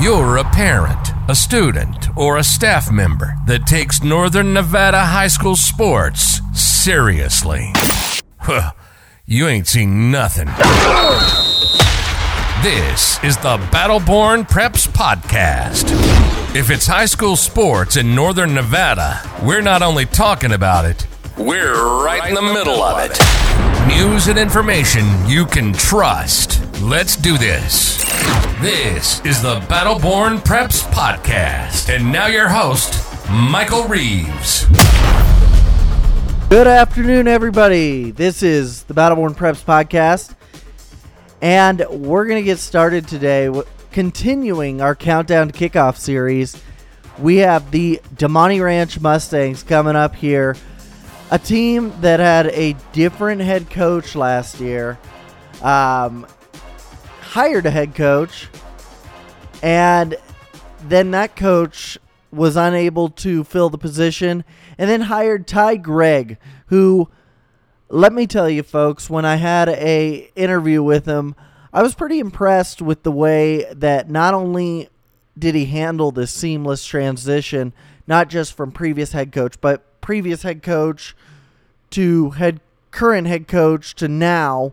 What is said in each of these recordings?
You're a parent, a student, or a staff member that takes Northern Nevada high school sports seriously. Huh, you ain't seen nothing. This is the Battleborn Preps Podcast. If it's high school sports in Northern Nevada, we're not only talking about it, we're right in the middle of it. News and information you can trust. Let's do this. This is the Battleborn Preps Podcast. And now your host, Michael Reeves. Good afternoon, everybody. This is the Battleborn Preps Podcast. And we're going to get started today, continuing our countdown to kickoff series. We have the Damonte Ranch Mustangs coming up here, a team that had a different head coach last year, um, hired a head coach, and then that coach was unable to fill the position, and then hired Ty Gregg, who let me tell you folks when i had a interview with him i was pretty impressed with the way that not only did he handle this seamless transition not just from previous head coach but previous head coach to head current head coach to now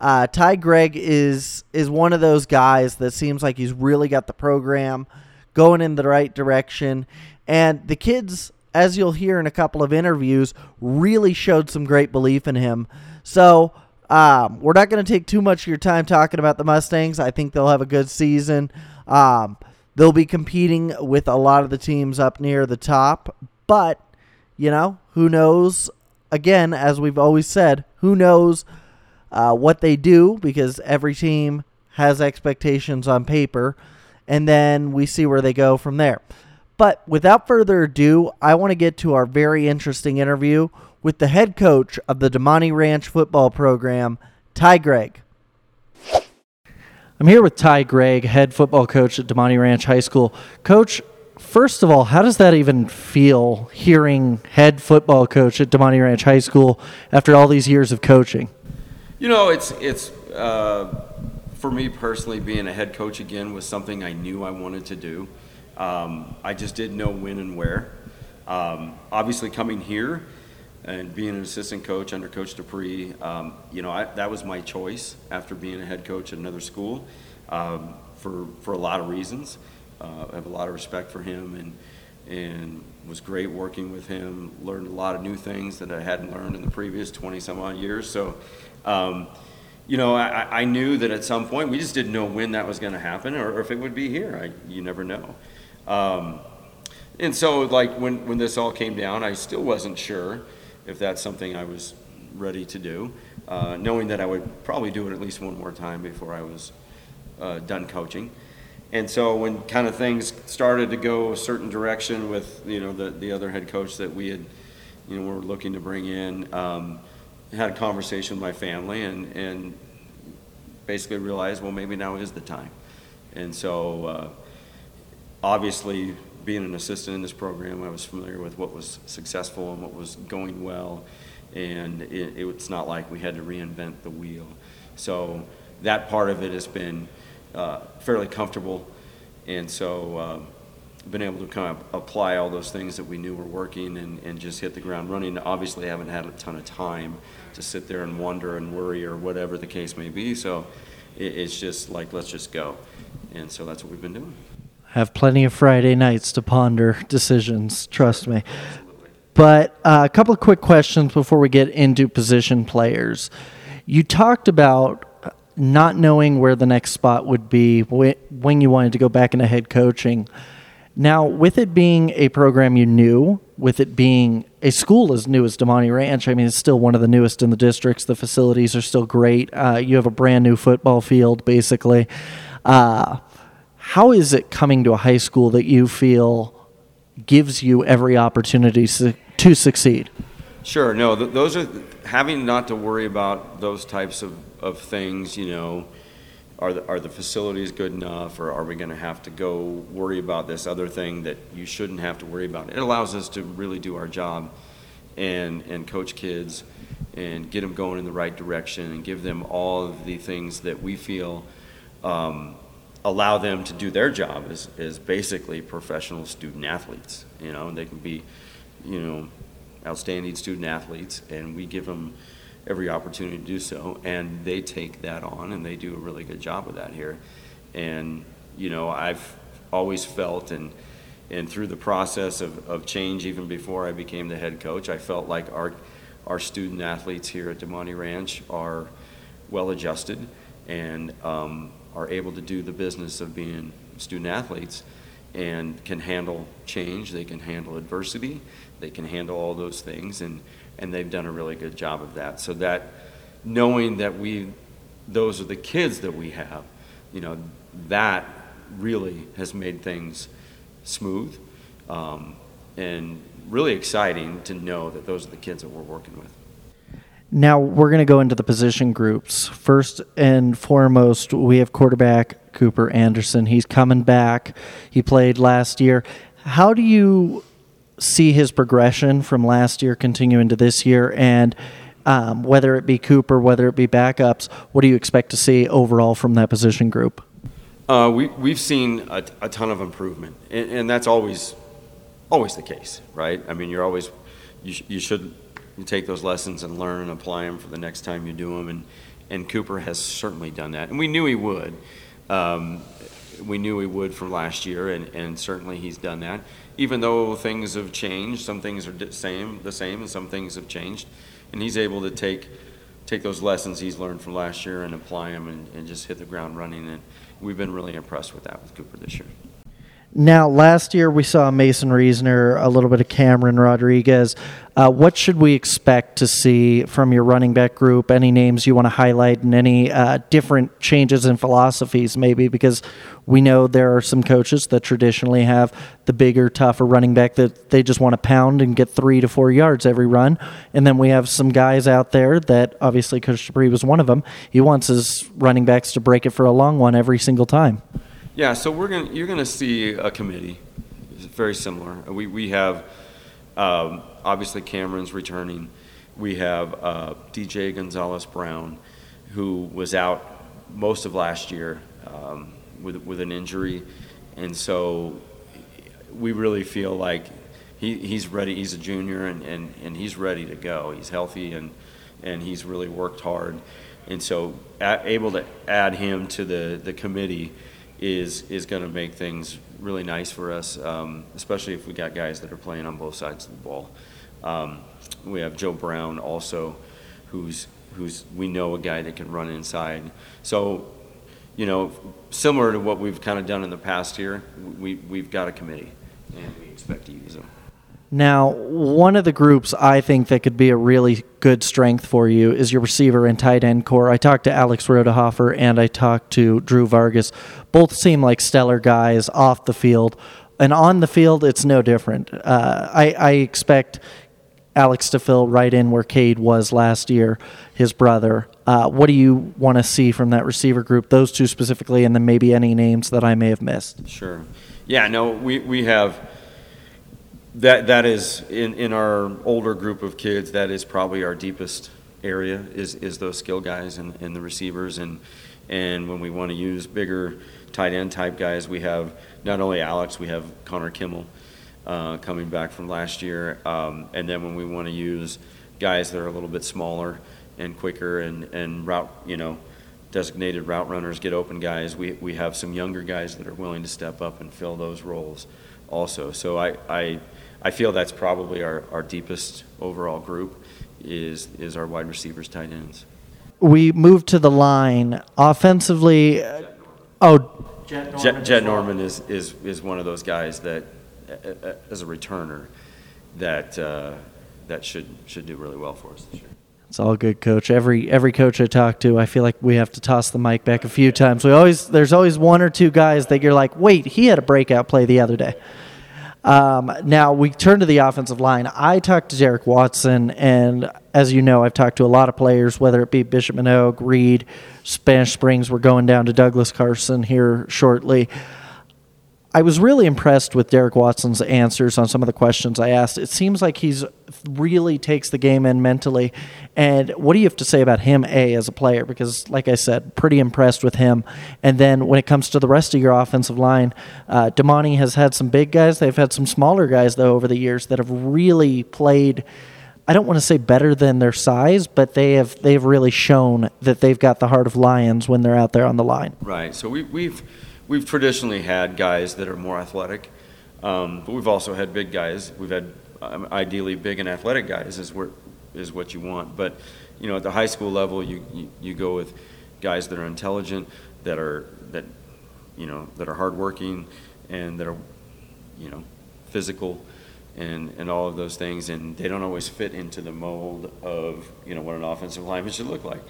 uh, ty gregg is is one of those guys that seems like he's really got the program going in the right direction and the kids as you'll hear in a couple of interviews, really showed some great belief in him. So um, we're not going to take too much of your time talking about the Mustangs. I think they'll have a good season. Um, they'll be competing with a lot of the teams up near the top, but you know who knows? Again, as we've always said, who knows uh, what they do because every team has expectations on paper, and then we see where they go from there. But without further ado, I want to get to our very interesting interview with the head coach of the Damonte Ranch football program, Ty Gregg. I'm here with Ty Gregg, head football coach at Damonte Ranch High School. Coach, first of all, how does that even feel hearing head football coach at Damonte Ranch High School after all these years of coaching? You know, it's it's uh, for me personally being a head coach again was something I knew I wanted to do. Um, I just didn't know when and where. Um, obviously, coming here and being an assistant coach under Coach Dupree, um, you know, I, that was my choice after being a head coach at another school um, for for a lot of reasons. Uh, I have a lot of respect for him and and was great working with him. Learned a lot of new things that I hadn't learned in the previous 20 some odd years. So. Um, you know, I, I, knew that at some point we just didn't know when that was going to happen or, or, if it would be here. I, you never know. Um, and so, like when when this all came down, I still wasn't sure if that's something I was ready to do, uh, knowing that I would probably do it at least one more time before I was uh, done coaching. And so, when kind of things started to go a certain direction with you know the the other head coach that we had, you know, were looking to bring in, um, had a conversation with my family and and basically realized, well, maybe now is the time. And so. Uh, obviously, being an assistant in this program, I was familiar with what was successful and what was going well, and it, it's not like we had to reinvent the wheel. So that part of it has been uh, fairly comfortable, and so um, been able to kind of apply all those things that we knew were working and, and just hit the ground running. Obviously, I haven't had a ton of time to sit there and wonder and worry or whatever the case may be. So it, it's just like let's just go, and so that's what we've been doing have plenty of Friday nights to ponder decisions, trust me. But uh, a couple of quick questions before we get into position players. You talked about not knowing where the next spot would be when you wanted to go back into head coaching. Now, with it being a program you knew, with it being a school as new as Damonte Ranch, I mean, it's still one of the newest in the districts. The facilities are still great. Uh, you have a brand new football field, basically. Uh, how is it coming to a high school that you feel gives you every opportunity to succeed? Sure. No, th- those are having not to worry about those types of, of things. You know, are the, are the facilities good enough, or are we going to have to go worry about this other thing that you shouldn't have to worry about? It allows us to really do our job and and coach kids and get them going in the right direction and give them all of the things that we feel um, allow them to do their job as, as basically professional student athletes. You know, and they can be, you know, outstanding student athletes, and we give them every opportunity to do so, and they take that on, and they do a really good job of that here. And you know, I've always felt, and and through the process of, of change, even before I became the head coach, I felt like our our student athletes here at Damonte Ranch are well adjusted and um, are able to do the business of being student athletes and can handle change, they can handle adversity, they can handle all those things, and, and they've done a really good job of that. So that knowing that we, those are the kids that we have, you know, that really has made things smooth um, and really exciting to know that those are the kids that we're working with. Now we're going to go into the position groups. First and foremost, we have quarterback Cooper Anderson. He's coming back. He played last year. How do you see his progression from last year continuing to this year? And um, whether it be Cooper, whether it be backups, what do you expect to see overall from that position group? Uh, we, we've seen a, a ton of improvement, and, and, that's always always the case, right? I mean, you're always you, sh- you should take those lessons and learn and apply them for the next time you do them. And, and Cooper has certainly done that. And we knew he would. Um, we knew he would from last year, and, and certainly he's done that. Even though things have changed, some things are the same, the same, and some things have changed. And he's able to take take those lessons he's learned from last year and apply them and, and just hit the ground running. And we've been really impressed with that with Cooper this year. Now, last year we saw Mason Reasoner, a little bit of Cameron Rodriguez. Uh, what should we expect to see from your running back group? Any names you want to highlight and any uh, different changes in philosophies, maybe? Because we know there are some coaches that traditionally have the bigger, tougher running back that they just want to pound and get three to four yards every run. And then we have some guys out there that obviously Coach Dupree was one of them. He wants his running backs to break it for a long one every single time. Yeah, so we're going you're going to see a committee. It's very similar. We, we have um, obviously Cameron's returning. We have uh, DJ Gonzalez Brown, who was out most of last year um, with, with an injury. And so we really feel like he, he's ready. He's a junior and, and, and he's ready to go. He's healthy and, and he's really worked hard. And so able to add him to the, the committee is is going to make things really nice for us, um, especially if we got guys that are playing on both sides of the ball. Um, we have Joe Brown also, who's who's we know a guy that can run inside. So, you know, similar to what we've kind of done in the past here, we we've got a committee, and we expect to use them. Now, one of the groups I think that could be a really good strength for you is your receiver and tight end corps. I talked to Alex Rodehofer and I talked to Drew Vargas. Both seem like stellar guys off the field. And on the field, it's no different. Uh, I, I expect Alex to fill right in where Cade was last year, his brother. Uh, what do you want to see from that receiver group, those two specifically, and then maybe any names that I may have missed? Sure. Yeah, no, we, we have that that is in, in our older group of kids that is probably our deepest area is, is those skill guys and, and the receivers. And and when we want to use bigger tight end type guys we have not only Alex we have Connor Kimmel uh, coming back from last year. Um, and then when we want to use guys that are a little bit smaller and quicker and, and route you know designated route runners get open guys we, we have some younger guys that are willing to step up and fill those roles also. So I, I I feel that's probably our, our deepest overall group is is our wide receivers, tight ends. We move to the line offensively. Uh, oh, Jet Norman, Jet, Jet Norman is, is is one of those guys that, as a returner, that uh, that should should do really well for us this year. It's all good, coach. Every every coach I talk to, I feel like we have to toss the mic back a few times. We always there's always one or two guys that you're like, wait, he had a breakout play the other day. Um, now we turn to the offensive line. I talked to Derek Watson, and as you know, I've talked to a lot of players, whether it be Bishop Manogue, Reed, Spanish Springs. We're going down to Douglas Carson here shortly. I was really impressed with Derek Watson's answers on some of the questions I asked. It seems like he's really takes the game in mentally. And what do you have to say about him, A, as a player? Because, like I said, pretty impressed with him. And then when it comes to the rest of your offensive line, uh, Damonte has had some big guys. They've had some smaller guys, though, over the years that have really played. I don't want to say better than their size, but they have they've really shown that they've got the heart of lions when they're out there on the line. Right. So we, we've we've traditionally had guys that are more athletic, um, but we've also had big guys. We've had um, ideally big and athletic guys is where is what you want. But you know, at the high school level, you, you, you go with guys that are intelligent, that are that you know that are hardworking, and that are you know physical. And, and all of those things, and they don't always fit into the mold of you know what an offensive lineman should look like.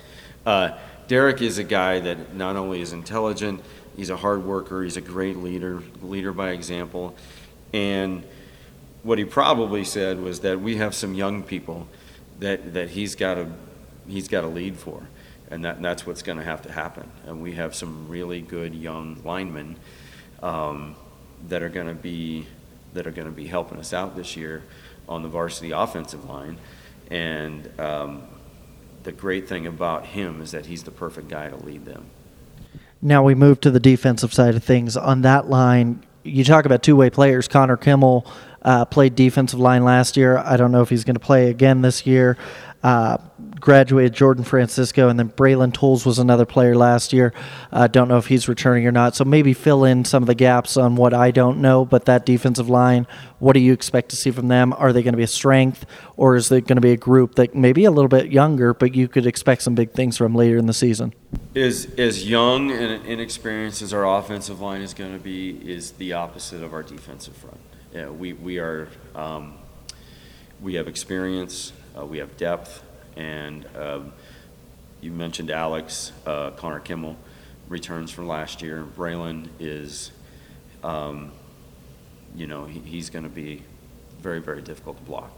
Uh, Derek is a guy that not only is intelligent, He's a hard worker. He's a great leader, leader by example. And what he probably said was that we have some young people that, that he's got to he's got to lead for, and that that's what's going to have to happen. And we have some really good young linemen um, that are going to be that are going to be helping us out this year on the varsity offensive line. And um, the great thing about him is that he's the perfect guy to lead them. Now we move to the defensive side of things. On that line, you talk about two way players. Connor Kimmel uh, played defensive line last year. I don't know if he's going to play again this year. Uh, graduated Jordan Francisco, and then Braylon Tools was another player last year. I uh, don't know if he's returning or not. So maybe fill in some of the gaps on what I don't know. But that defensive line, what do you expect to see from them? Are they going to be a strength, or is it going to be a group that maybe a little bit younger, but you could expect some big things from later in the season? Is as young and inexperienced as our offensive line is going to be, is the opposite of our defensive front. Yeah, we we are. Um, we have experience uh, we have depth, and um, you mentioned Alex uh, Connor Kimmel returns from last year. Braylon is, um, you know, he, he's going to be very very difficult to block,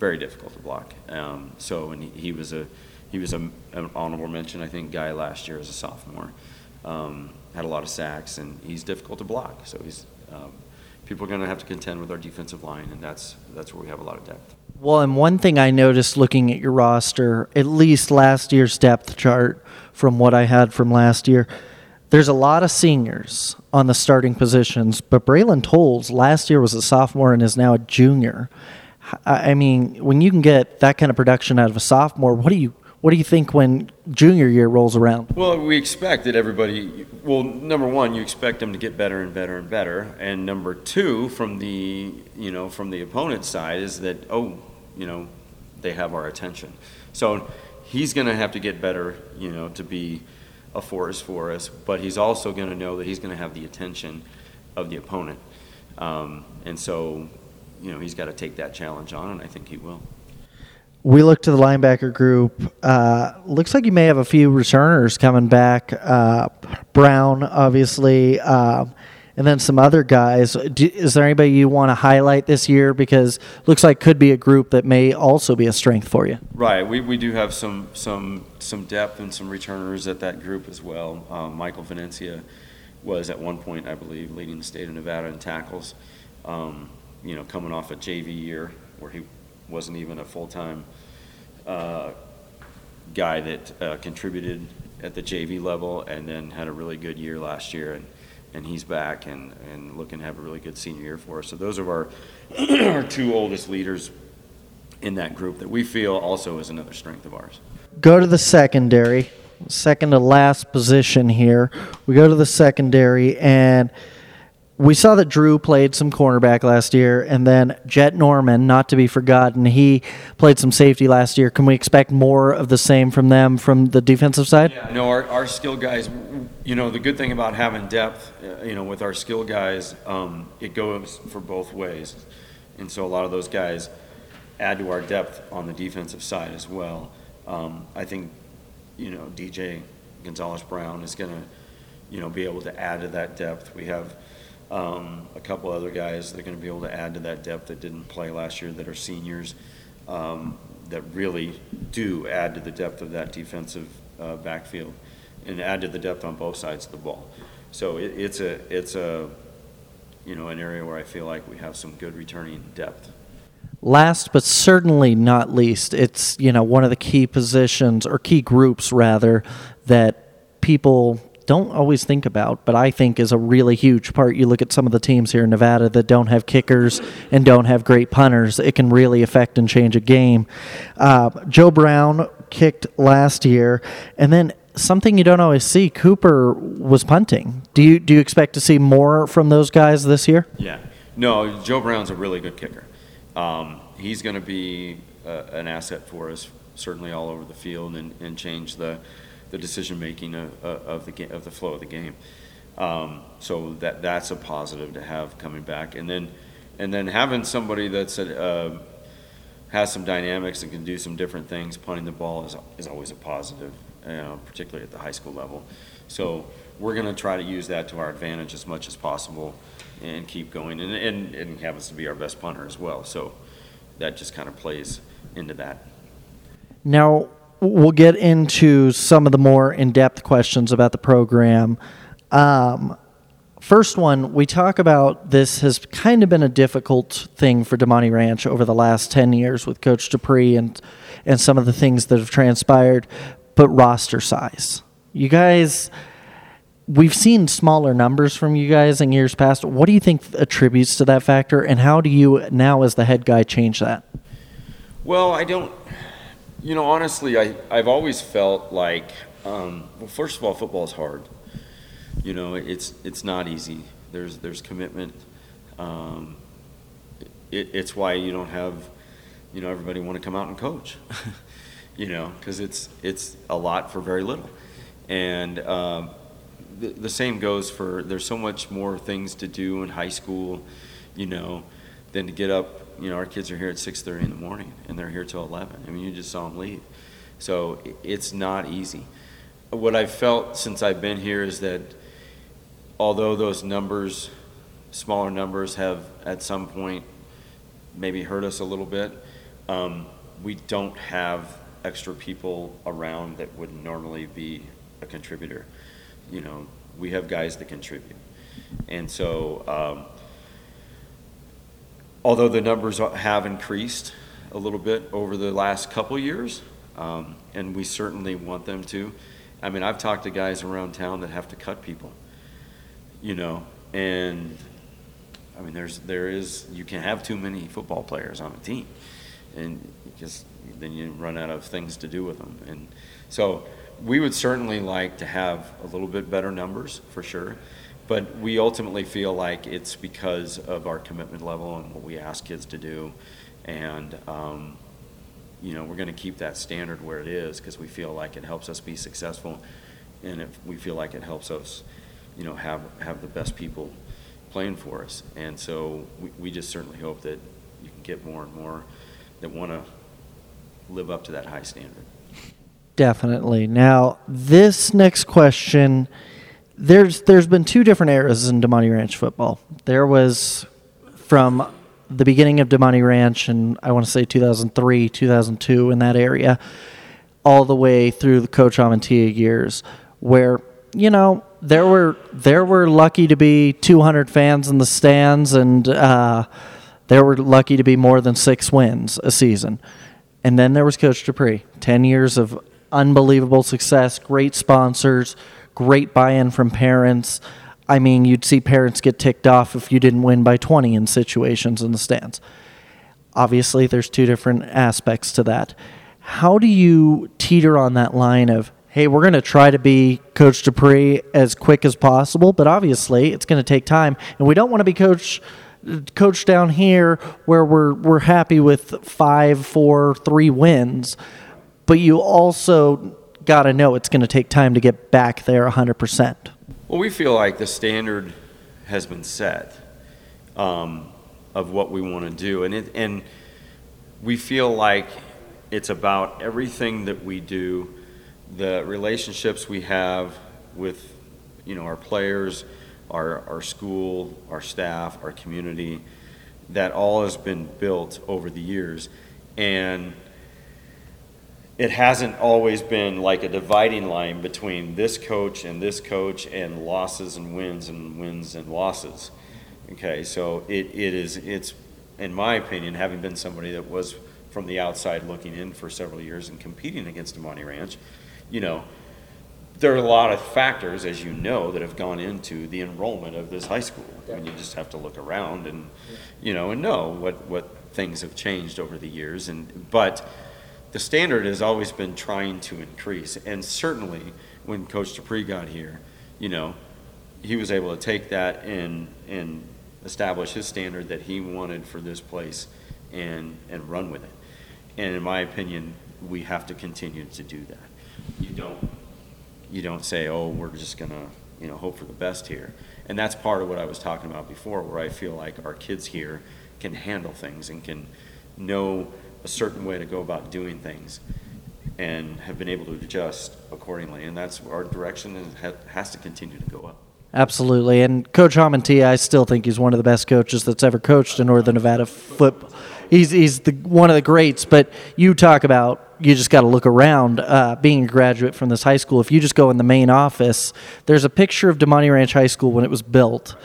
very difficult to block. Um, so and he, he, was a he was a, an honorable mention I think guy last year as a sophomore. Um, had a lot of sacks and he's difficult to block. So he's um, people are going to have to contend with our defensive line, and that's that's where we have a lot of depth. Well, and one thing I noticed looking at your roster, at least last year's depth chart from what I had from last year, there's a lot of seniors on the starting positions, but Braylon Tolles last year was a sophomore and is now a junior. I mean, when you can get that kind of production out of a sophomore, what do you what do you think when junior year rolls around? Well, we expect that everybody. Well, number one, you expect them to get better and better and better, and number two, from the you know from the opponent's side, is that oh, you know, they have our attention. So he's going to have to get better, you know, to be a force for us, but he's also going to know that he's going to have the attention of the opponent. Um, and so, you know, he's got to take that challenge on, and I think he will. We look to the linebacker group. Uh, looks like you may have a few returners coming back. Uh, Brown, obviously. Uh, and then some other guys. Do, is there anybody you want to highlight this year? Because looks like could be a group that may also be a strength for you. Right. We, we do have some some some depth and some returners at that group as well. Um, Michael Venencia was at one point, I believe, leading the state of Nevada in tackles. Um, you know, coming off a JV year where he wasn't even a full time uh, guy that uh, contributed at the JV level, and then had a really good year last year. And and he's back and, and looking to have a really good senior year for us. So those are our, our two oldest leaders in that group that we feel also is another strength of ours. Go to the secondary, second to last position here. We go to the secondary and – we saw that Drew played some cornerback last year, and then Jet Norman, not to be forgotten, he played some safety last year. Can we expect more of the same from them from the defensive side? Yeah, no, our, our skill guys, you know, the good thing about having depth, uh, you know, with our skill guys, um, it goes for both ways. And so a lot of those guys add to our depth on the defensive side as well. Um, I think, you know, DJ Gonzalez Brown is going to, you know, be able to add to that depth. We have – um, a couple other guys that are going to be able to add to that depth that didn't play last year that are seniors um, that really do add to the depth of that defensive uh, backfield and add to the depth on both sides of the ball. So it, it's a it's a you know, an area where I feel like we have some good returning depth. Last but certainly not least, it's you know one of the key positions or key groups rather that people don't always think about, but I think is a really huge part. You look at some of the teams here in Nevada that don't have kickers and don't have great punters, it can really affect and change a game. Uh, Joe Brown kicked last year, and then something you don't always see. Cooper was punting. Do you do you expect to see more from those guys this year? Yeah, no, Joe Brown's a really good kicker. Um, he's going to be uh, an asset for us, certainly all over the field, and, and change the the decision making of, of the of the flow of the game. Um, so that that's a positive to have coming back, and then and then having somebody that's a, uh, has some dynamics and can do some different things. Punting the ball is is always a positive, you know, particularly at the high school level. So we're going to try to use that to our advantage as much as possible, and keep going. And and, and happens to be our best punter as well. So that just kind of plays into that. Now, we'll get into some of the more in-depth questions about the program. Um, first one, we talk about this has kind of been a difficult thing for Damonte Ranch over the last 10 years with Coach Dupree and, and some of the things that have transpired, but roster size. You guys, we've seen smaller numbers from you guys in years past. What do you think attributes to that factor, and how do you now, as the head guy, change that? Well, I don't you know, honestly, I, I've always felt like, um, well, first of all, football is hard. You know, it's it's not easy. There's there's commitment. Um, it, it's why you don't have, you know, everybody want to come out and coach. you know, because it's it's a lot for very little, and um, the, the same goes for. There's so much more things to do in high school, you know, than to get up you know, our kids are here at 6:30 in the morning, and they're here till 11. I mean, you just saw them leave, so it's not easy. What I've felt since I've been here is that although those numbers, smaller numbers, have at some point maybe hurt us a little bit, um, we don't have extra people around that would normally be a contributor. You know, we have guys that contribute, and so. Um, although the numbers have increased a little bit over the last couple years, um, and we certainly want them to. I mean, I've talked to guys around town that have to cut people, you know, and I mean, there's there is you can have too many football players on a team, and because then you run out of things to do with them, and so we would certainly like to have a little bit better numbers for sure. But we ultimately feel like it's because of our commitment level and what we ask kids to do. And, um, you know, we're going to keep that standard where it is because we feel like it helps us be successful. And if we feel like it helps us, you know, have, have the best people playing for us. And so we, we just certainly hope that you can get more and more that want to live up to that high standard. Definitely. Now, this next question there's there's been two different eras in Damonte Ranch football. There was from the beginning of Damonte Ranch, and I want to say 2003, 2002, in that area, all the way through the Coach Amantia years, where you know there were there were lucky to be 200 fans in the stands, and uh, there were lucky to be more than six wins a season. And then there was Coach Dupree, 10 years of unbelievable success, great sponsors great buy in from parents. I mean, you'd see parents get ticked off if you didn't win by 20 in situations in the stands. Obviously, there's two different aspects to that. How do you teeter on that line of, hey, we're going to try to be Coach Dupree as quick as possible, but obviously it's going to take time, and we don't want to be Coach coach down here where we're we're happy with five, four, three wins, but you also got to know it's going to take time to get back there 100%. Well, we feel like the standard has been set um, of what we want to do, and it, and we feel like it's about everything that we do, the relationships we have with you know our players, our our school, our staff, our community, that all has been built over the years, and it hasn't always been like a dividing line between this coach and this coach and losses and wins and wins and losses. Okay, so it, it is, it's, in my opinion, having been somebody that was from the outside looking in for several years and competing against Damonte Ranch, you know, there are a lot of factors, as you know, that have gone into the enrollment of this high school. I mean, you just have to look around and, you know, and know what, what things have changed over the years. And, but the standard has always been trying to increase. And certainly when Coach Dupree got here, you know, he was able to take that and, and establish his standard that he wanted for this place and, and run with it. And in my opinion, we have to continue to do that. You don't you don't say, oh, we're just going to, you know, hope for the best here. And that's part of what I was talking about before, where I feel like our kids here can handle things and can know a certain way to go about doing things and have been able to adjust accordingly. And that's our direction and has to continue to go up. Absolutely. And Coach Hamantia, I still think he's one of the best coaches that's ever coached in Northern Nevada football. He's, he's the, one of the greats, but you talk about you just got to look around. Uh, being a graduate from this high school, if you just go in the main office, there's a picture of Damonte Ranch High School when it was built,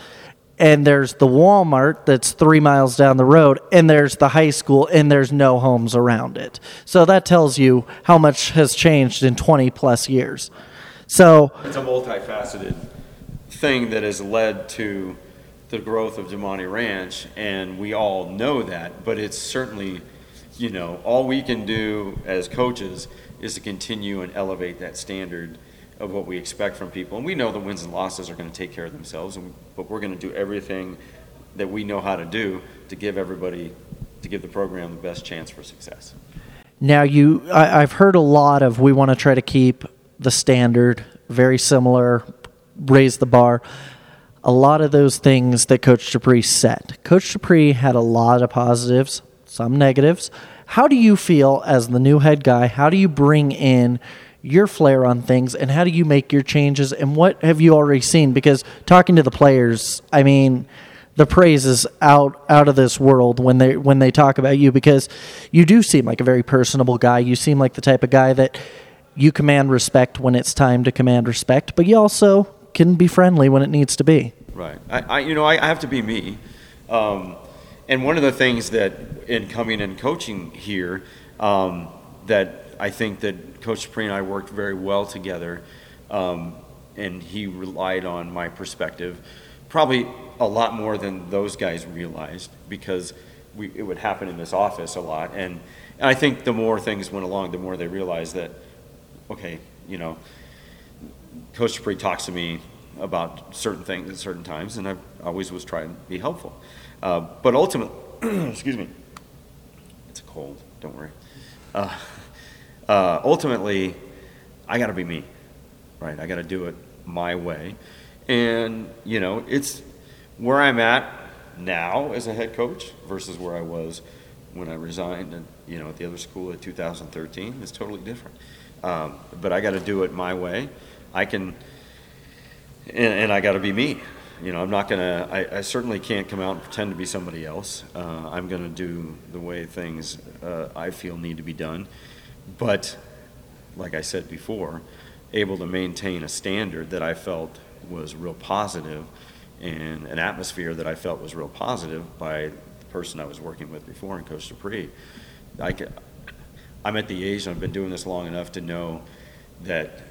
and there's the Walmart that's three miles down the road, and there's the high school, and there's no homes around it. So that tells you how much has changed in 20 plus years. So it's a multifaceted thing that has led to the growth of Damonte Ranch, and we all know that, but it's certainly you know, all we can do as coaches is to continue and elevate that standard of what we expect from people. And we know the wins and losses are going to take care of themselves, but we're going to do everything that we know how to do to give everybody, to give the program the best chance for success. Now, you, I, I've heard a lot of we want to try to keep the standard very similar, raise the bar. A lot of those things that Coach Dupree set. Coach Dupree had a lot of positives, some negatives. How do you feel as the new head guy? How do you bring in your flair on things and how do you make your changes and what have you already seen? Because talking to the players i mean the praise is out out of this world when they when they talk about you because you do seem like a very personable guy. You seem like the type of guy that you command respect when it's time to command respect but you also can be friendly when it needs to be. Right. I, I you know I, I have to be me. Um, and one of the things that in coming and coaching here um, that I think that Coach Dupree and I worked very well together, um, and he relied on my perspective, probably a lot more than those guys realized because we, it would happen in this office a lot. And, and I think the more things went along, the more they realized that, okay, you know, Coach Dupree talks to me about certain things at certain times, and I always was trying to be helpful. Uh, but ultimately, excuse me, it's a cold, don't worry. Uh, uh, ultimately, I got to be me, right? I got to do it my way. And, you know, it's where I'm at now as a head coach versus where I was when I resigned and, you know, at the other school in 2013 is totally different. Um, but I got to do it my way. I can, and, and I got to be me you know, I'm not gonna. I, I, certainly can't come out and pretend to be somebody else. Uh, I'm gonna do the way things uh, I feel need to be done. But, like I said before, able to maintain a standard that I felt was real positive, and an atmosphere that I felt was real positive by the person I was working with before in Costa Dupree. I could, I'm at the age, and I've been doing this long enough to know that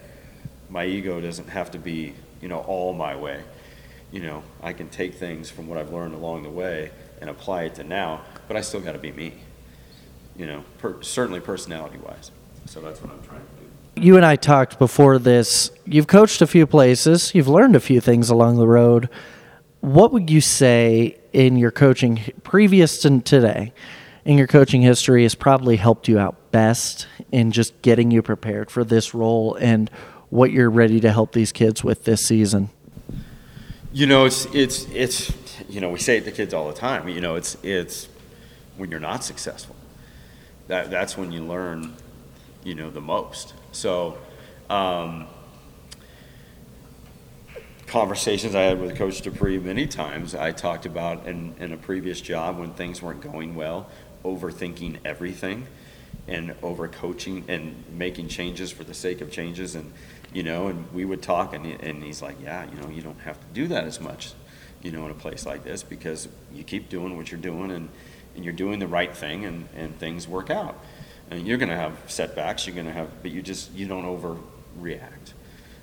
my ego doesn't have to be, you know, all my way you know, I can take things from what I've learned along the way and apply it to now, but I still got to be me, you know, per, certainly personality wise. So that's what I'm trying to do. You and I talked before this. You've coached a few places, you've learned a few things along the road. What would you say in your coaching, previous to today, in your coaching history, has probably helped you out best in just getting you prepared for this role and what you're ready to help these kids with this season? You know, it's it's it's you know we say it to kids all the time. You know, it's it's when you're not successful. That that's when you learn, you know, the most. So. Um, conversations I had with Coach Dupree many times, I talked about in, in a previous job when things weren't going well, overthinking everything and over coaching and making changes for the sake of changes and you know, and we would talk, and, and he's like, yeah, you know, you don't have to do that as much, you know, in a place like this because you keep doing what you're doing and, and you're doing the right thing and, and things work out. And you're going to have setbacks, you're going to have, but you just, you don't overreact.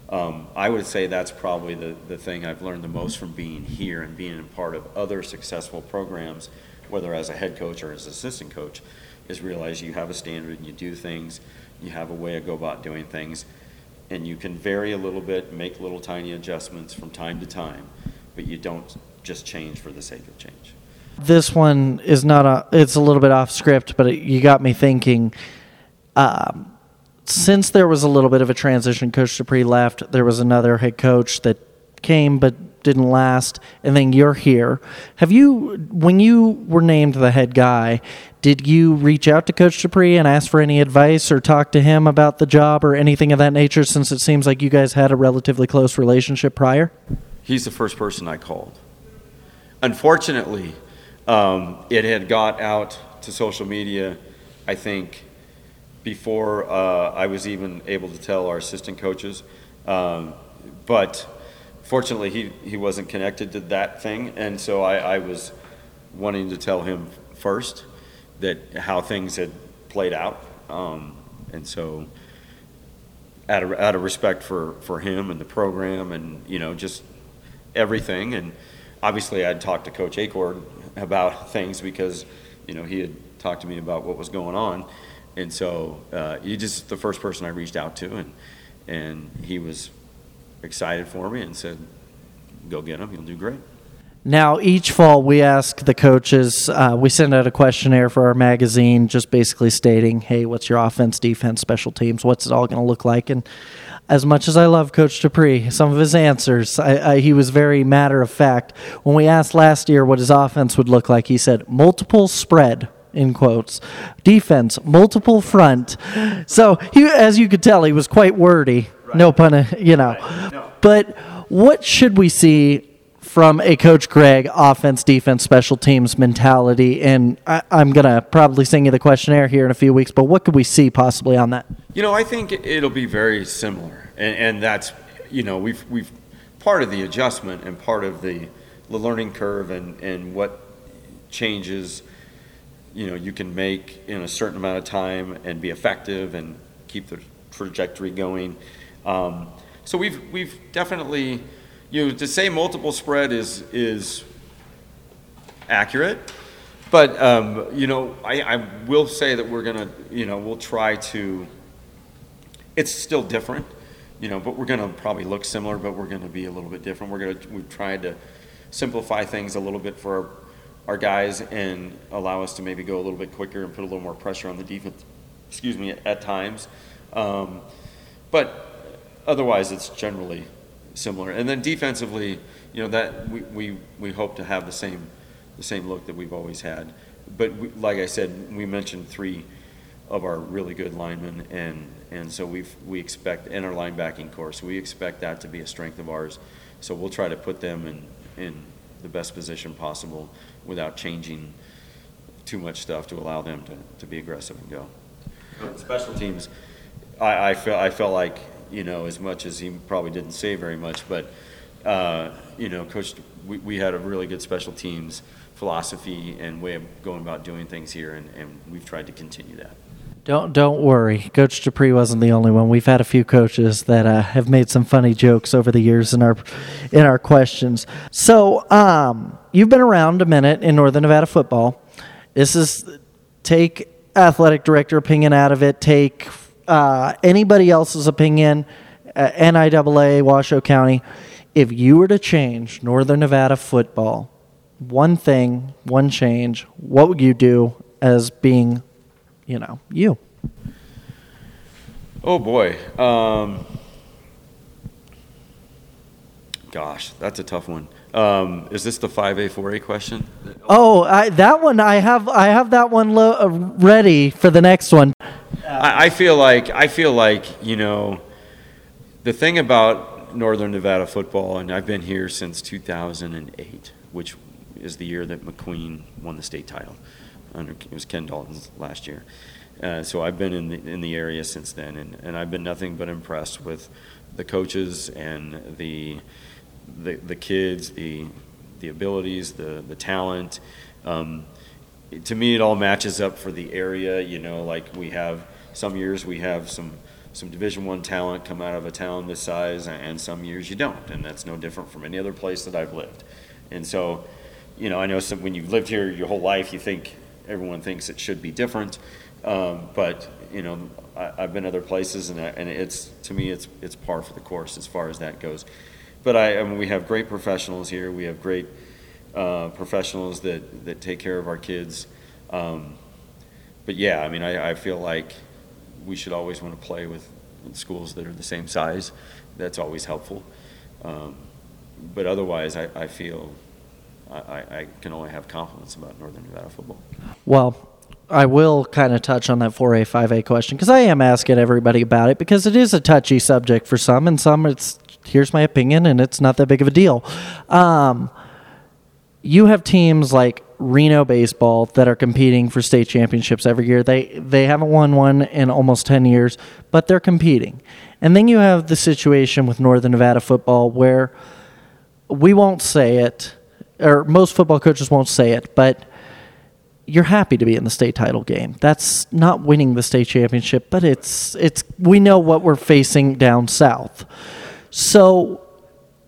Um, I would say that's probably the, the thing I've learned the most from being here and being a part of other successful programs, whether as a head coach or as assistant coach, is realize you have a standard and you do things, you have a way to go about doing things, and you can vary a little bit, make little tiny adjustments from time to time, but you don't just change for the sake of change. This one is not a. It's a little bit off script, but it, you got me thinking. Um, since there was a little bit of a transition, Coach Dupree left. There was another head coach that came but didn't last, and then you're here. Have you, when you were named the head guy, did you reach out to Coach Dupree and ask for any advice or talk to him about the job or anything of that nature? Since it seems like you guys had a relatively close relationship prior. He's the first person I called. Unfortunately, um, it had got out to social media. I think before uh, I was even able to tell our assistant coaches. Um, but fortunately, he, he wasn't connected to that thing, and so I, I was wanting to tell him first that how things had played out. Um, and so, out of, out of respect for, for him and the program and, you know, just everything. And obviously, I'd talked to Coach Acord about things because, you know, he had talked to me about what was going on. And so uh, he just the first person I reached out to, and and he was excited for me and said, "Go get him. You'll do great." Now, each fall, we ask the coaches, uh, we send out a questionnaire for our magazine, just basically stating, hey, what's your offense, defense, special teams? What's it all going to look like? And as much as I love Coach Dupree, some of his answers, I, I, he was very matter of fact. When we asked last year what his offense would look like, he said, multiple spread in quotes. Defense, multiple front. So he, as you could tell, he was quite wordy. Right. No pun, you know. Right. No. But what should we see from a Coach Gregg offense, defense, special teams mentality? And I, am going to probably send you the questionnaire here in a few weeks, but what could we see possibly on that? You know, I think it'll be very similar. And, and that's, you know, we've, we've part of the adjustment and part of the, the learning curve and, and what changes – you know you can make in a certain amount of time and be effective and keep the trajectory going. Um, so we've we've definitely you to say multiple spread is is accurate, but um, you know I, I will say that we're gonna you know we'll try to. It's still different, you know, but we're gonna probably look similar, but we're gonna be a little bit different. We're gonna we've tried to simplify things a little bit for our our guys and allow us to maybe go a little bit quicker and put a little more pressure on the defense. Excuse me, at times. Um, but otherwise, it's generally similar. And then defensively, you know that we, we, we hope to have the same the same look that we've always had. But we, like I said, we mentioned three of our really good linemen, and and so we we expect in our linebacking course, we expect that to be a strength of ours. So we'll try to put them in in the best position possible without changing too much stuff to allow them to, to be aggressive and go. But special teams, I, I felt I felt like you know as much as he probably didn't say very much, but uh, you know, coach, we, we had a really good special teams philosophy and way of going about doing things here, and, and we've tried to continue that. Don't don't worry, Coach Dupree wasn't the only one. We've had a few coaches that uh, have made some funny jokes over the years in our in our questions. So, um, you've been around a minute in Northern Nevada football. This is take athletic director opinion out of it. Take uh, anybody else's opinion. Uh, NIAA, Washoe County. If you were to change Northern Nevada football, one thing, one change, what would you do as being you know, you? Oh boy. Um, gosh, that's a tough one. Um, is this the 5A 4A question? Oh, I, that one I have I have that one lo- uh, ready for the next one. I, I feel like I feel like you know the thing about Northern Nevada football, and I've been here since 2008, which is the year that McQueen won the state title under it was Ken Dalton's last year. Uh, so I've been in the in the area since then, and, and I've been nothing but impressed with the coaches and the the, the kids, the the abilities, the the talent. Um, to me, it all matches up for the area. You know, like we have some years we have some some Division One talent come out of a town this size, and some years you don't, and that's no different from any other place that I've lived. And so, you know, I know some, when you've lived here your whole life, you think everyone thinks it should be different, um, but you know, I, have been other places, and, I, and it's to me, it's it's par for the course as far as that goes. But I, I mean, we have great professionals here. We have great uh, professionals that that take care of our kids. Um, but yeah, I mean, I, I feel like we should always want to play with schools that are the same size. That's always helpful. Um, but otherwise, I, I feel I, I, can only have confidence about Northern Nevada football. Well, I will kind of touch on that 4A, 5A question because I am asking everybody about it because it is a touchy subject for some, and some it's here's my opinion, and it's not that big of a deal. Um, you have teams like Reno baseball that are competing for state championships every year. They they haven't won one in almost 10 years, but they're competing. And then you have the situation with Northern Nevada football where we won't say it or most football coaches won't say it, but you're happy to be in the state title game. That's not winning the state championship, but it's it's we know what we're facing down south. So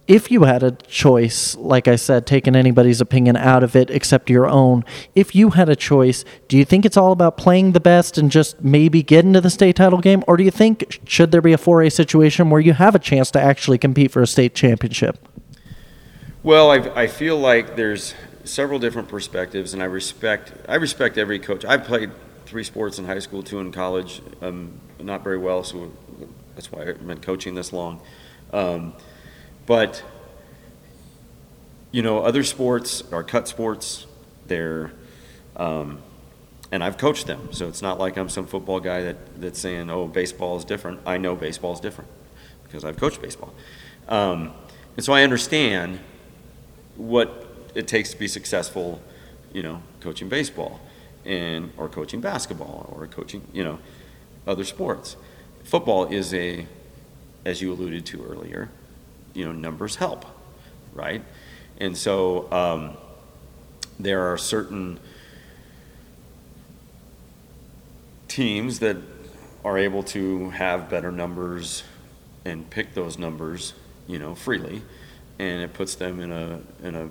if you had a choice, like I said, taking anybody's opinion out of it except your own, if you had a choice, do you think it's all about playing the best and just maybe getting to the state title game? Or do you think, should there be a 4A situation where you have a chance to actually compete for a state championship? Well, I, I feel like there's several different perspectives, and I respect I respect every coach. I played three sports in high school, two in college. Um, not very well, so that's why I've been coaching this long. Um, but you know, other sports are cut sports. They're um, and I've coached them, so it's not like I'm some football guy that, that's saying, "Oh, baseball is different." I know baseball is different because I've coached baseball, um, and so I understand what it takes to be successful. You know, coaching baseball, and or coaching basketball, or coaching, you know, other sports. Football is a, as you alluded to earlier, you know, numbers help, right? And so um, there are certain teams that are able to have better numbers and pick those numbers, you know, freely, and it puts them in a in a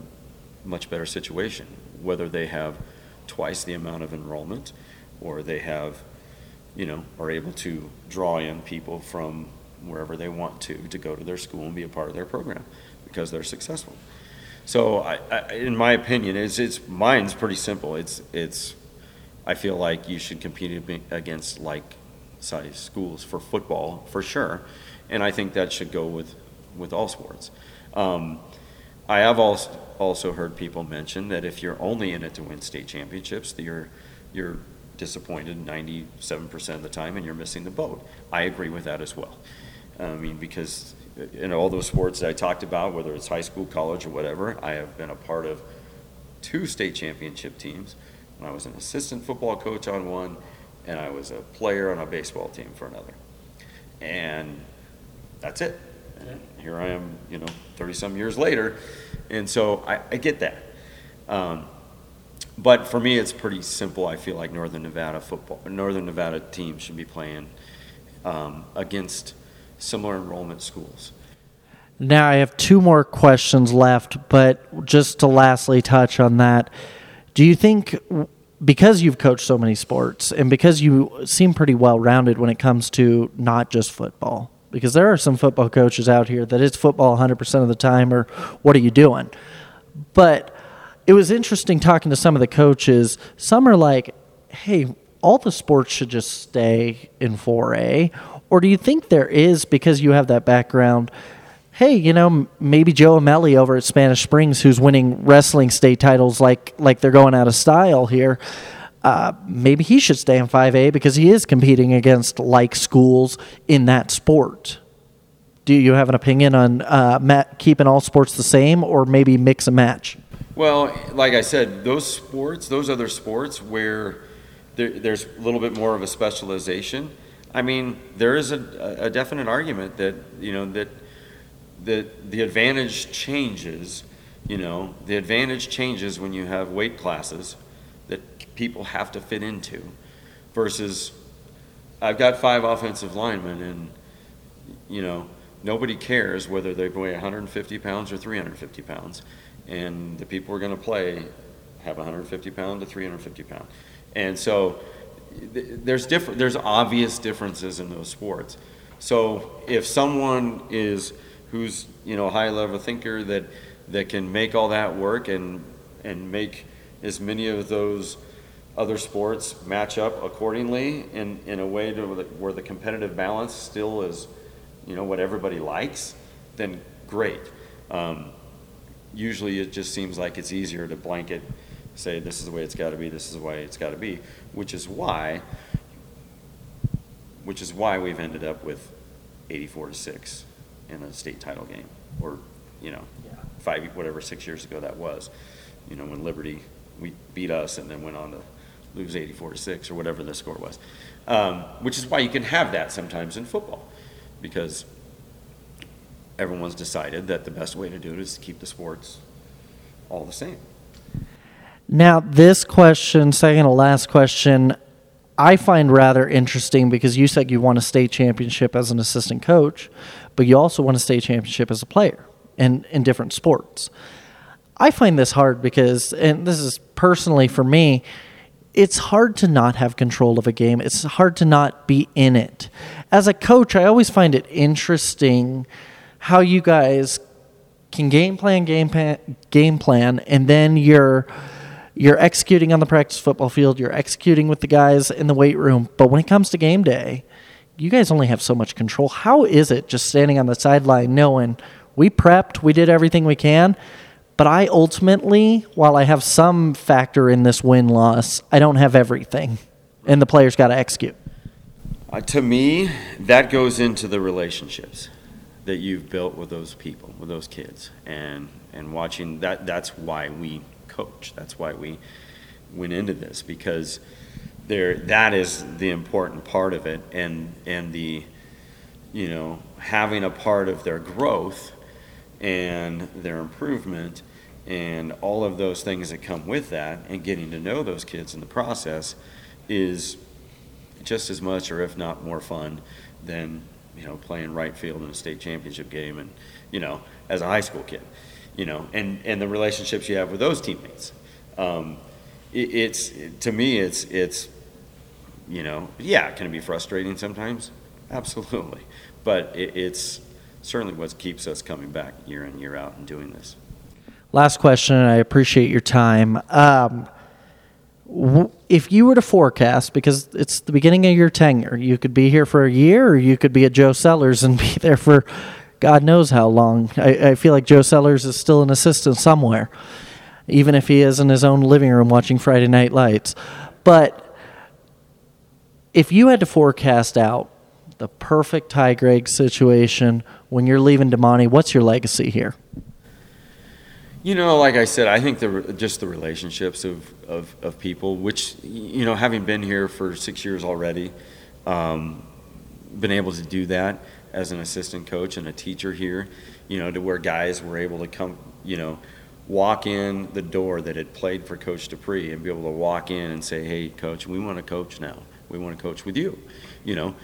much better situation. Whether they have twice the amount of enrollment, or they have, you know, are able to draw in people from wherever they want to to go to their school and be a part of their program because they're successful. So, I, I, in my opinion, it's, it's mine's pretty simple. It's it's I feel like you should compete against like size schools for football for sure, and I think that should go with with all sports. Um, I have also also heard people mention that if you're only in it to win state championships, that you're you're disappointed 97% of the time and you're missing the boat. I agree with that as well. I mean, because in all those sports that I talked about, whether it's high school, college, or whatever, I have been a part of two state championship teams. When I was an assistant football coach on one, and I was a player on a baseball team for another. And that's it. And here I am, you know, 30 some years later. And so I, I get that. Um, but for me, it's pretty simple. I feel like Northern Nevada football, Northern Nevada teams should be playing um, against similar enrollment schools. Now I have two more questions left, but just to lastly touch on that, do you think because you've coached so many sports and because you seem pretty well rounded when it comes to not just football, because there are some football coaches out here that it's football 100% of the time or what are you doing? But it was interesting talking to some of the coaches. Some are like, hey, all the sports should just stay in 4A or do you think there is because you have that background? Hey, you know, maybe Joe Amelli over at Spanish Springs, who's winning wrestling state titles like like they're going out of style here. Uh, maybe he should stay in 5A because he is competing against like schools in that sport. Do you have an opinion on uh, keeping all sports the same or maybe mix and match? Well, like I said, those sports, those other sports where there, there's a little bit more of a specialization, I mean, there is a, a definite argument that you know that that the advantage changes You know, the advantage changes when you have weight classes that people have to fit into versus I've got five offensive linemen and, you know, nobody cares whether they weigh 150 pounds or 350 pounds. And the people who are going to play have 150 pound to 350 pound. And so there's different, there's obvious differences in those sports. So if someone is who's you know a high level thinker that that can make all that work and and make as many of those other sports match up accordingly in, in a way to where the competitive balance still is you know what everybody likes then great um, usually it just seems like it's easier to blanket say this is the way it's got to be this is the way it's got to be which is why which is why we've ended up with 84 to 6 in a state title game or you know Yeah. five whatever six years ago that was. You know when liberty we beat us and then went on to lose 84 to 6 or whatever the score was. Um, which is why you can have that sometimes in football because everyone's decided that the best way to do it is to keep the sports all the same Now, this question, second to last question, I find rather interesting because you said you won a state championship as an assistant coach, but you also won a state championship as a player in, in different sports. I find this hard because, and this is personally for me, it's hard to not have control of a game. It's hard to not be in it. As a coach, I always find it interesting how you guys can game plan, game plan, game plan, and then you're you're executing on the practice football field. You're executing with the guys in the weight room. But when it comes to game day, you guys only have so much control. How is it just standing on the sideline knowing we prepped, we did everything we can, but I ultimately, while I have some factor in this win loss, I don't have everything, and the players got to execute. Uh, to me, that goes into the relationships that you've built with those people, with those kids, and and watching that. That's why we coach. That's why we went into this because there. That is the important part of it, and and the, you know, having a part of their growth and their improvement and all of those things that come with that and getting to know those kids in the process is just as much or if not more fun than you know playing right field in a state championship game and you know as a high school kid you know and and the relationships you have with those teammates. Um, it, it's to me it's it's you know yeah can it be frustrating sometimes absolutely. But it, it's certainly what keeps us coming back year in year out and doing this. Last question, and I appreciate your time. Um, if you were to forecast, because it's the beginning of your tenure, you could be here for a year, or you could be at Joe Sellers and be there for God knows how long. I, I feel like Joe Sellers is still an assistant somewhere, even if he is in his own living room watching Friday Night Lights. But if you had to forecast out the perfect Ty Gregg situation when you're leaving Damonte, what's your legacy here? You know, like I said, I think the just the relationships of, of, of people, which you know, having been here for six years already, um, been able to do that as an assistant coach and a teacher here, you know, to where guys were able to come, you know, walk in the door that had played for Coach Dupree and be able to walk in and say, "Hey, Coach, we want to coach now. We want to coach with you," you know.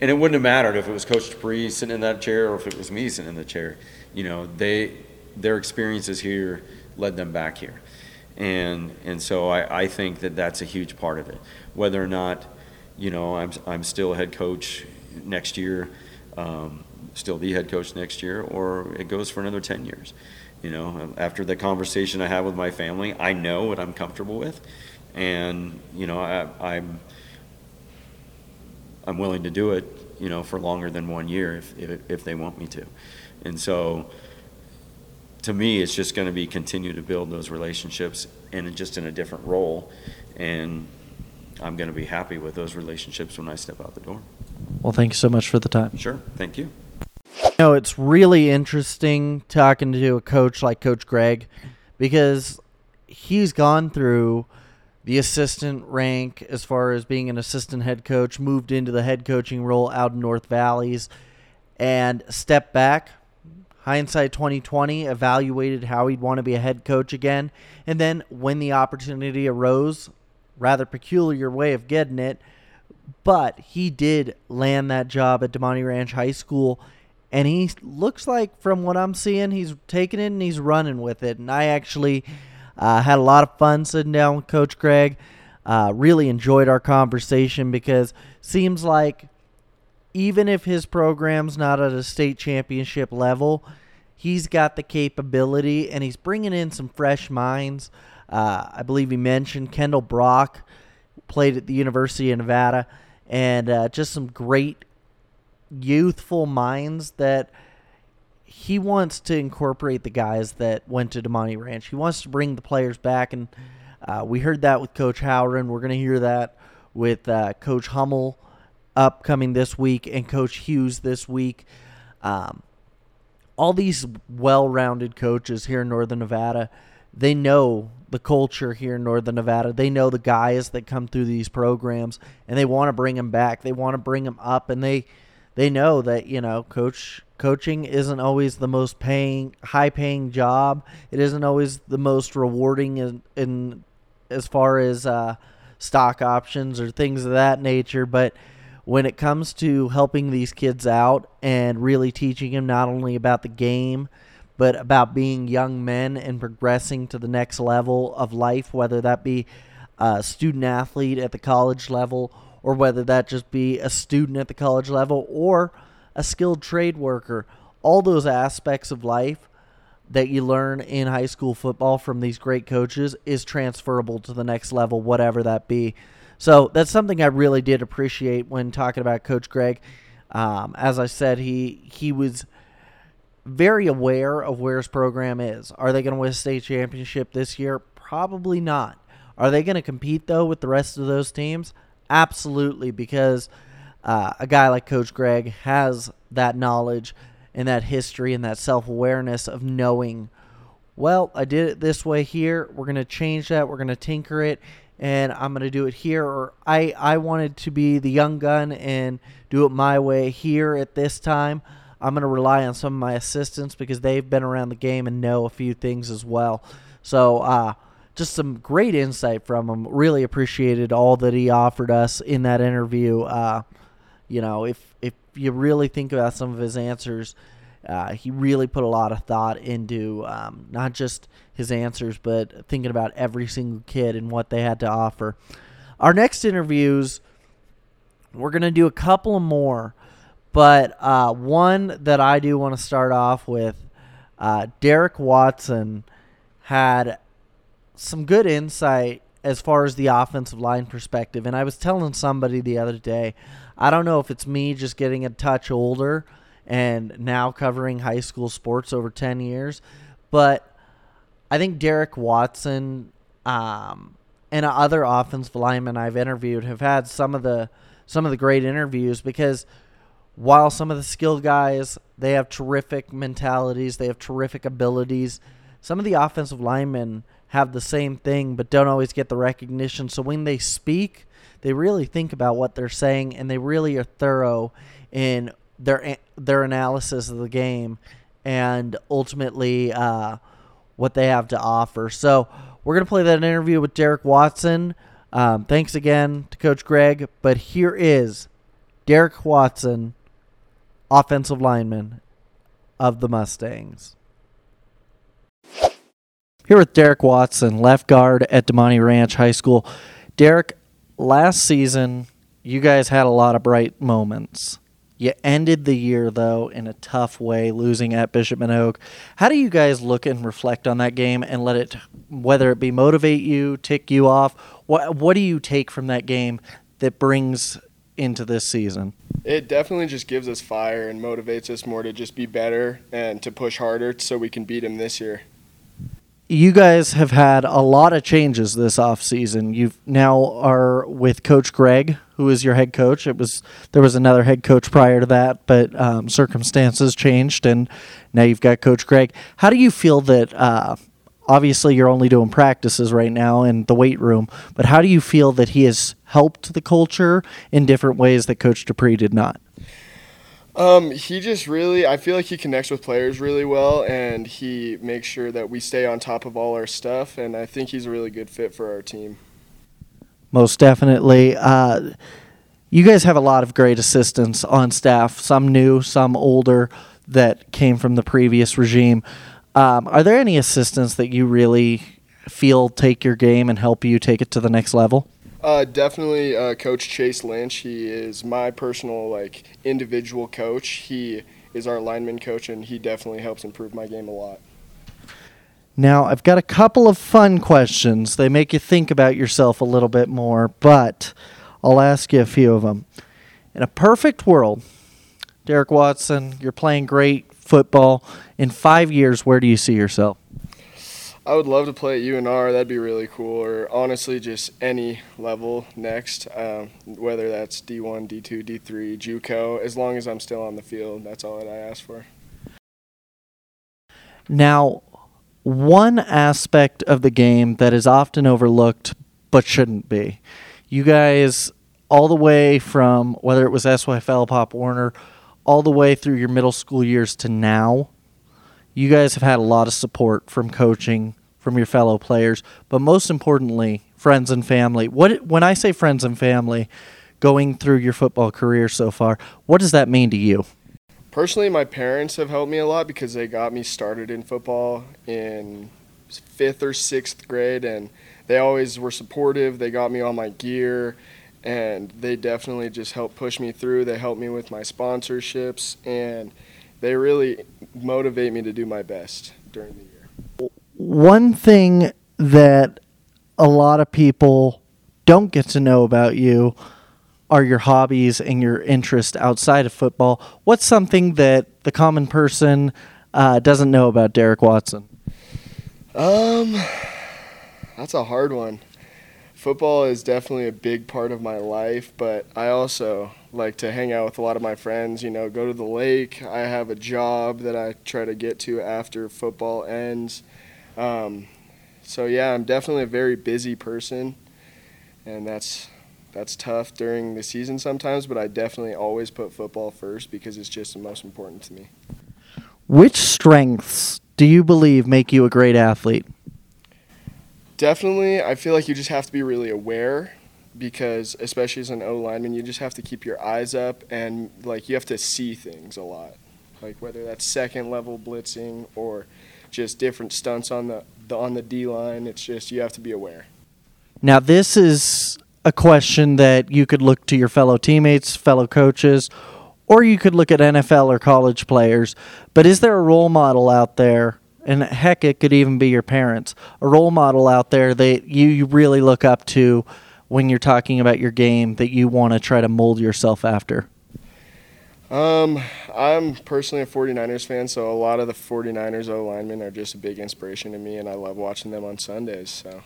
And it wouldn't have mattered if it was Coach Dupree sitting in that chair or if it was me sitting in the chair. You know, they their experiences here led them back here. And, and so I, I think that that's a huge part of it. Whether or not, you know, I'm, I'm still head coach next year, um, still the head coach next year, or it goes for another 10 years. You know, after the conversation I have with my family, I know what I'm comfortable with. And, you know, I, I'm, I'm willing to do it, you know, for longer than one year if, if, if they want me to. And so, to me, it's just going to be continue to build those relationships and just in a different role. And I'm going to be happy with those relationships when I step out the door. Well, thank you so much for the time. Sure. Thank you. You know, it's really interesting talking to a coach like Coach Gregg because he's gone through the assistant rank as far as being an assistant head coach, moved into the head coaching role out in North Valleys, and stepped back, hindsight 2020 evaluated how he'd want to be a head coach again and then when the opportunity arose rather peculiar way of getting it but he did land that job at Damonte Ranch High School and he looks like from what I'm seeing he's taking it and he's running with it and I actually uh, had a lot of fun sitting down with Coach Gregg uh, really enjoyed our conversation because seems like even if his program's not at a state championship level, he's got the capability and he's bringing in some fresh minds. Uh, I believe he mentioned Kendall Brock played at the University of Nevada, and uh, just some great youthful minds that he wants to incorporate the guys that went to Damonte Ranch. He wants to bring the players back, and uh, we heard that with Coach Howard. and We're going to hear that with uh, Coach Hummel upcoming this week and Coach Hughes this week. Um, all these well-rounded coaches here in Northern Nevada, they know the culture here in Northern Nevada. They know the guys that come through these programs, and they want to bring them back. They want to bring them up, and they they know that you know coach coaching isn't always the most paying high paying job. It isn't always the most rewarding in, in as far as uh, stock options or things of that nature, but when it comes to helping these kids out and really teaching them not only about the game, but about being young men and progressing to the next level of life, whether that be a student athlete at the college level or whether that just be a student at the college level or a skilled trade worker. All those aspects of life that you learn in high school football from these great coaches is transferable to the next level, whatever that be. So that's something I really did appreciate when talking about Coach Gregg. Um, as I said, he he was very aware of where his program is. Are they going to win a state championship this year? Probably not. Are they going to compete though with the rest of those teams? Absolutely, because uh, a guy like Coach Gregg has that knowledge and that history and that self awareness of knowing, well, I did it this way here. We're going to change that. We're going to tinker it and I'm going to do it here. Or I, I wanted to be the young gun and do it my way here at this time. I'm going to rely on some of my assistants because they've been around the game and know a few things as well. So, uh, just some great insight from him. Really appreciated all that he offered us in that interview. Uh, you know, if if you really think about some of his answers, uh, he really put a lot of thought into um, not just his answers, but thinking about every single kid and what they had to offer. Our next interviews, we're going to do a couple more, but uh, one that I do want to start off with uh, Derek Watson had some good insight as far as the offensive line perspective. And I was telling somebody the other day, I don't know if it's me just getting a touch older and now covering high school sports over 10 years. But I think Derek Watson um, and other offensive linemen I've interviewed have had some of the some of the great interviews because while some of the skilled guys they have terrific mentalities, they have terrific abilities. Some of the offensive linemen have the same thing but don't always get the recognition. So when they speak, they really think about what they're saying and they really are thorough in their their analysis of the game and ultimately uh, what they have to offer. So we're gonna play that interview with Derek Watson. Um, thanks again to Coach Gregg. But here is Derek Watson, offensive lineman of the Mustangs. Here with Derek Watson, left guard at Damonte Ranch High School. Derek, last season you guys had a lot of bright moments. You ended the year though in a tough way, losing at Bishop Manogue. How do you guys look and reflect on that game and let it, whether it be motivate you, tick you off? What what do you take from that game that brings into this season? It definitely just gives us fire and motivates us more to just be better and to push harder so we can beat him this year you guys have had a lot of changes this offseason. You now are with Coach Gregg, who is your head coach. It was there was another head coach prior to that, but um, circumstances changed, and now you've got Coach Gregg. How do you feel that? Uh, obviously, you're only doing practices right now in the weight room, but how do you feel that he has helped the culture in different ways that Coach Dupree did not? Um, he just really, I feel like he connects with players really well, and he makes sure that we stay on top of all our stuff. And I think he's a really good fit for our team. Most definitely. Uh, you guys have a lot of great assistants on staff, some new, some older, that came from the previous regime. Um, are there any assistants that you really feel take your game and help you take it to the next level? Uh, definitely, uh, Coach Chase Lynch. He is my personal like individual coach. He is our lineman coach, and he definitely helps improve my game a lot. Now, I've got a couple of fun questions. They make you think about yourself a little bit more, but I'll ask you a few of them. In a perfect world, Derek Watson, you're playing great football. In five years, where do you see yourself? I would love to play at UNR. That'd be really cool. Or honestly, just any level next, um, whether that's D1, D2, D3, JUCO. As long as I'm still on the field, that's all that I ask for. Now, one aspect of the game that is often overlooked but shouldn't be. You guys, all the way from whether it was SYFL Pop Warner, all the way through your middle school years to now, you guys have had a lot of support from coaching from your fellow players, but most importantly, friends and family. What when I say friends and family, going through your football career so far, what does that mean to you? Personally, my parents have helped me a lot because they got me started in football in fifth or sixth grade, and they always were supportive. They got me all my gear, and they definitely just helped push me through. They helped me with my sponsorships, and they really motivate me to do my best during the year one thing that a lot of people don't get to know about you are your hobbies and your interest outside of football. What's something that the common person uh, doesn't know about Derek Watson? Um, that's a hard one. Football is definitely a big part of my life, but I also like to hang out with a lot of my friends. You know, go to the lake. I have a job that I try to get to after football ends. Um, so yeah, I'm definitely a very busy person, and that's that's tough during the season sometimes. But I definitely always put football first because it's just the most important to me. Which strengths do you believe make you a great athlete? Definitely, I feel like you just have to be really aware because especially as an O lineman, you just have to keep your eyes up and like you have to see things a lot. Like whether that's second level blitzing or just different stunts on the, the on the D line. It's just you have to be aware. Now this is a question that you could look to your fellow teammates, fellow coaches, or you could look at NFL or college players. But is there a role model out there? And heck, it could even be your parents. A role model out there that you, really look up to when you're talking about your game that you want to try to mold yourself after? Um, I'm personally a 49ers fan, so a lot of the 49ers O linemen are just a big inspiration to me, and I love watching them on Sundays. So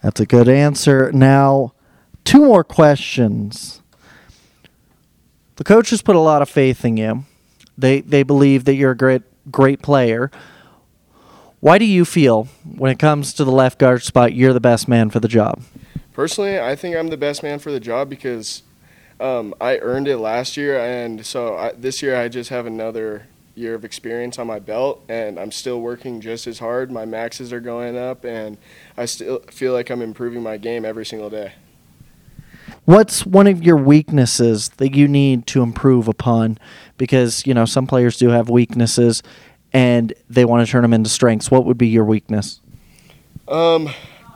that's a good answer. Now, two more questions. The coaches put a lot of faith in you. They they believe that you're a great great player. Why do you feel when it comes to the left guard spot you're the best man for the job? Personally, I think I'm the best man for the job because um, I earned it last year, and so I, this year I just have another year of experience on my belt, and I'm still working just as hard. My maxes are going up, and I still feel like I'm improving my game every single day. What's one of your weaknesses that you need to improve upon? Because you know some players do have weaknesses, and they want to turn them into strengths. What would be your weakness? Um,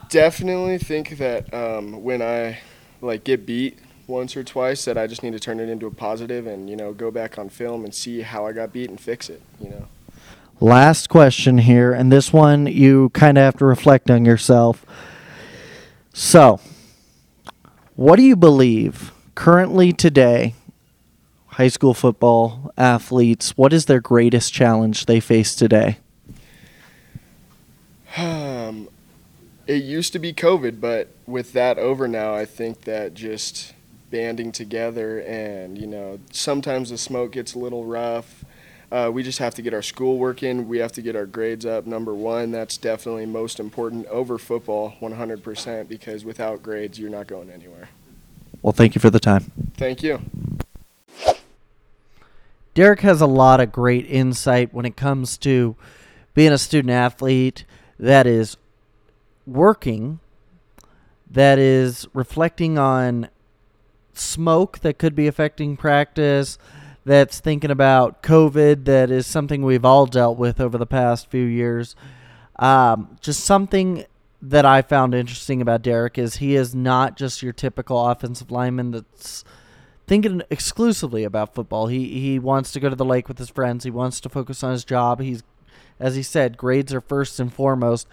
definitely think that um, when I like get beat once or twice that I just need to turn it into a positive and you know go back on film and see how I got beat and fix it. You know. Last question here, and this one you kind of have to reflect on yourself. So, what do you believe currently today? High school football athletes, what is their greatest challenge they face today? Um, it used to be COVID, but with that over now, I think that just banding together and you know sometimes the smoke gets a little rough. Uh, we just have to get our school working we have to get our grades up. Number one that's definitely most important over football 100% because without grades you're not going anywhere. Well thank you for the time. Thank you Derek has a lot of great insight when it comes to being a student athlete that is working, that is reflecting on smoke that could be affecting practice, that's thinking about COVID, that is something we've all dealt with over the past few years. Um, just something that I found interesting about Derek is he is not just your typical offensive lineman that's thinking exclusively about football. He he wants to go to the lake with his friends. He wants to focus on his job. He's as he said, grades are first and foremost.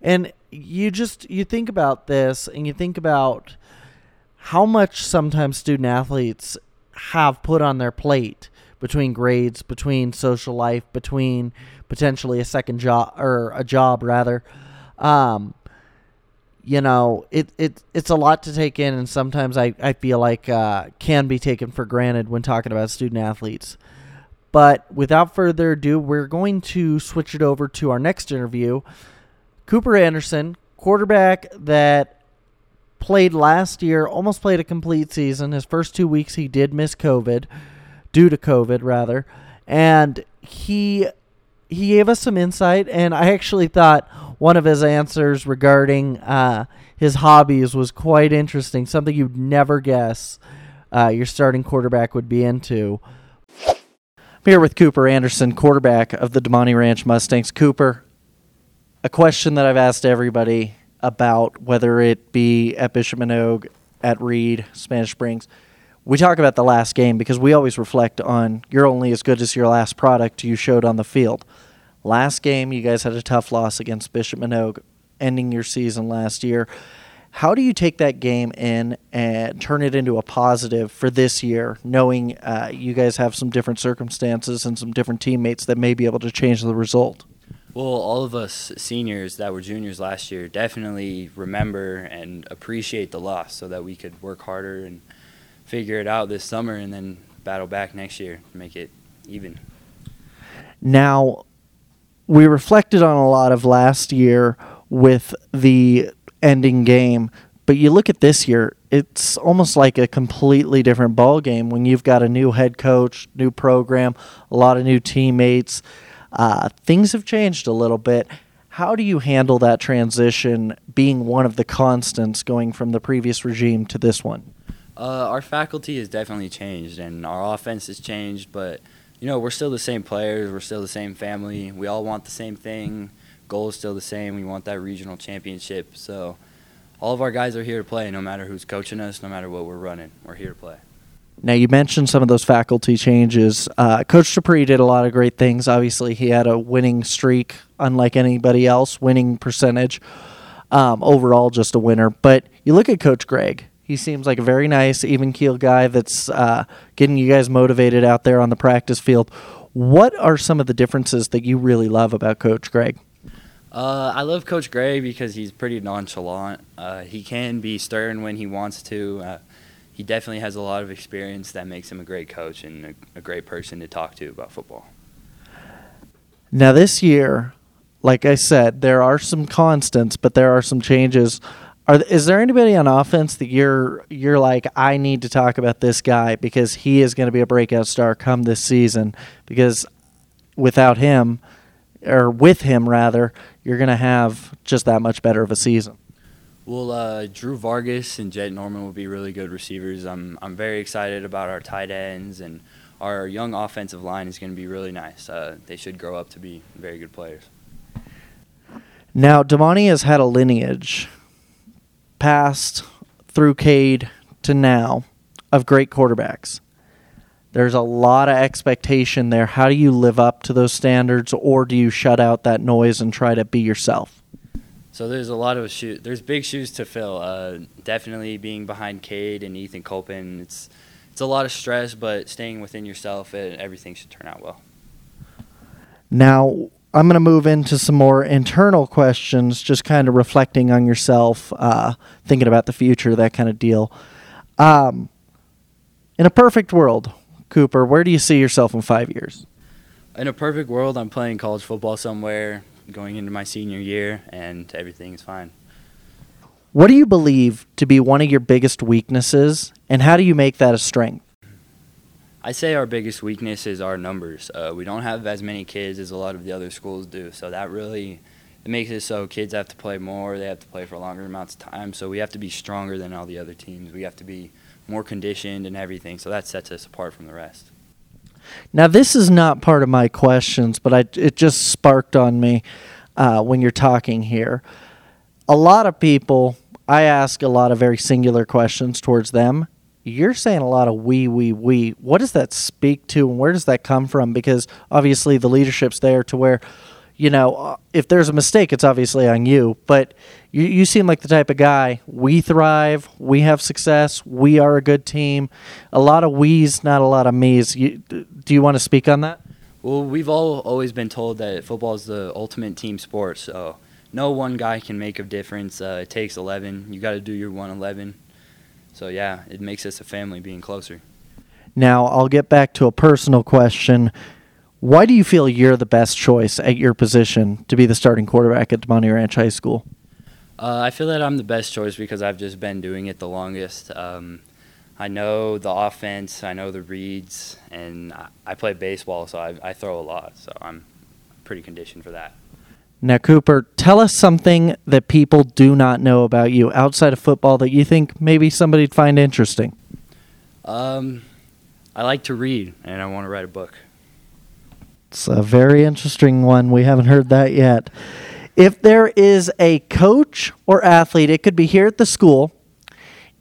And you just you think about this and you think about how much sometimes student athletes have put on their plate between grades, between social life, between potentially a second job or a job rather. Um, you know, it, it it's a lot to take in, and sometimes I, I feel like uh, can be taken for granted when talking about student athletes. But without further ado, we're going to switch it over to our next interview. Cooper Anderson, quarterback that played last year, almost played a complete season. His first two weeks, he did miss COVID, due to COVID, rather. And he he gave us some insight, and I actually thought one of his answers regarding uh, his hobbies was quite interesting. Something you'd never guess uh, your starting quarterback would be into. I'm here with Cooper Anderson, quarterback of the Damonte Ranch Mustangs. Cooper, a question that I've asked everybody about whether it be at Bishop Manogue, at Reed, Spanish Springs. We talk about the last game because we always reflect on you're only as good as your last product you showed on the field. Last game, you guys had a tough loss against Bishop Manogue, ending your season last year. How do you take that game in and turn it into a positive for this year, knowing uh, you guys have some different circumstances and some different teammates that may be able to change the result? Well, all of us seniors that were juniors last year definitely remember and appreciate the loss so that we could work harder and figure it out this summer and then battle back next year to make it even. Now, we reflected on a lot of last year with the ending game, but you look at this year, it's almost like a completely different ball game when you've got a new head coach, new program, a lot of new teammates. Uh, things have changed a little bit. How do you handle that transition, being one of the constants going from the previous regime to this one? Uh, our faculty has definitely changed, and our offense has changed, but you know, we're still the same players. We're still the same family. We all want the same thing. Goal is still the same. We want that regional championship. So, all of our guys are here to play, no matter who's coaching us, no matter what we're running. We're here to play. Now, you mentioned some of those faculty changes. Uh, Coach Dupree did a lot of great things. Obviously, he had a winning streak, unlike anybody else, winning percentage. Um, overall, just a winner. But you look at Coach Gregg. He seems like a very nice, even keel guy that's uh, getting you guys motivated out there on the practice field. What are some of the differences that you really love about Coach Gregg? Uh, I love Coach Gregg because he's pretty nonchalant. Uh, he can be stern when he wants to. Uh, he definitely has a lot of experience that makes him a great coach and a, a great person to talk to about football. Now, this year, like I said, there are some constants, but there are some changes are is there anybody on offense that you're you're like I need to talk about this guy because he is going to be a breakout star come this season because without him or with him rather you're going to have just that much better of a season. Well, uh, Drew Vargas and Jet Norman will be really good receivers. I'm I'm very excited about our tight ends and our young offensive line is going to be really nice. Uh, they should grow up to be very good players. Now, Damonte has had a lineage past through Cade to now of great quarterbacks. There's a lot of expectation there. How do you live up to those standards, or do you shut out that noise and try to be yourself? So there's a lot of shoes. There's big shoes to fill. Uh, definitely being behind Cade and Ethan Colpin. It's it's a lot of stress, but staying within yourself, it, everything should turn out well. Now, I'm going to move into some more internal questions, just kind of reflecting on yourself, uh, thinking about the future, that kind of deal. Um, in a perfect world, Cooper, where do you see yourself in five years? In a perfect world, I'm playing college football somewhere, going into my senior year, and everything is fine. What do you believe to be one of your biggest weaknesses, and how do you make that a strength? I say our biggest weakness is our numbers. Uh, we don't have as many kids as a lot of the other schools do, so that really it makes it so kids have to play more. They have to play for longer amounts of time. So we have to be stronger than all the other teams. We have to be more conditioned and everything. So that sets us apart from the rest. Now, this is not part of my questions, but I, it just sparked on me uh, when you're talking here. A lot of people, I ask a lot of very singular questions towards them. You're saying a lot of we, we, we. What does that speak to, and where does that come from? Because obviously the leadership's there to where you know, if there's a mistake, it's obviously on you. But you, you seem like the type of guy. We thrive. We have success. We are a good team. A lot of we's, not a lot of me's. You, do you want to speak on that? Well, we've all always been told that football is the ultimate team sport. So no one guy can make a difference. Uh, it takes 11. You got to do your 111. So yeah, it makes us a family being closer. Now, I'll get back to a personal question. Why do you feel you're the best choice at your position to be the starting quarterback at Damonte Ranch High School? Uh, I feel that I'm the best choice because I've just been doing it the longest. Um, I know the offense, I know the reads, and I, I play baseball, so I, I throw a lot, so I'm pretty conditioned for that. Now, Cooper, tell us something that people do not know about you outside of football that you think maybe somebody'd find interesting. Um, I like to read, and I want to write a book. It's a very interesting one. We haven't heard that yet. If there is a coach or athlete, it could be here at the school,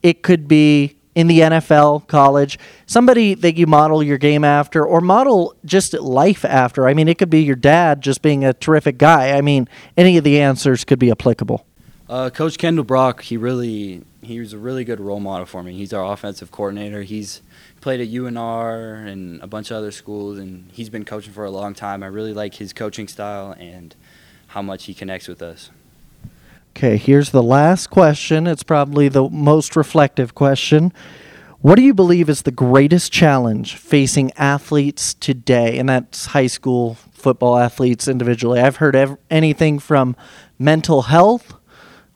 it could be in the NFL, college, somebody that you model your game after or model just life after. I mean, it could be your dad just being a terrific guy. I mean, any of the answers could be applicable. Uh, Coach Kendall Brock, he really he was a really good role model for me. He's our offensive coordinator. He's played at UNR and a bunch of other schools, and he's been coaching for a long time. I really like his coaching style and how much he connects with us. Okay, here's the last question. It's probably the most reflective question. What do you believe is the greatest challenge facing athletes today? And that's high school football athletes individually. I've heard ev- anything from mental health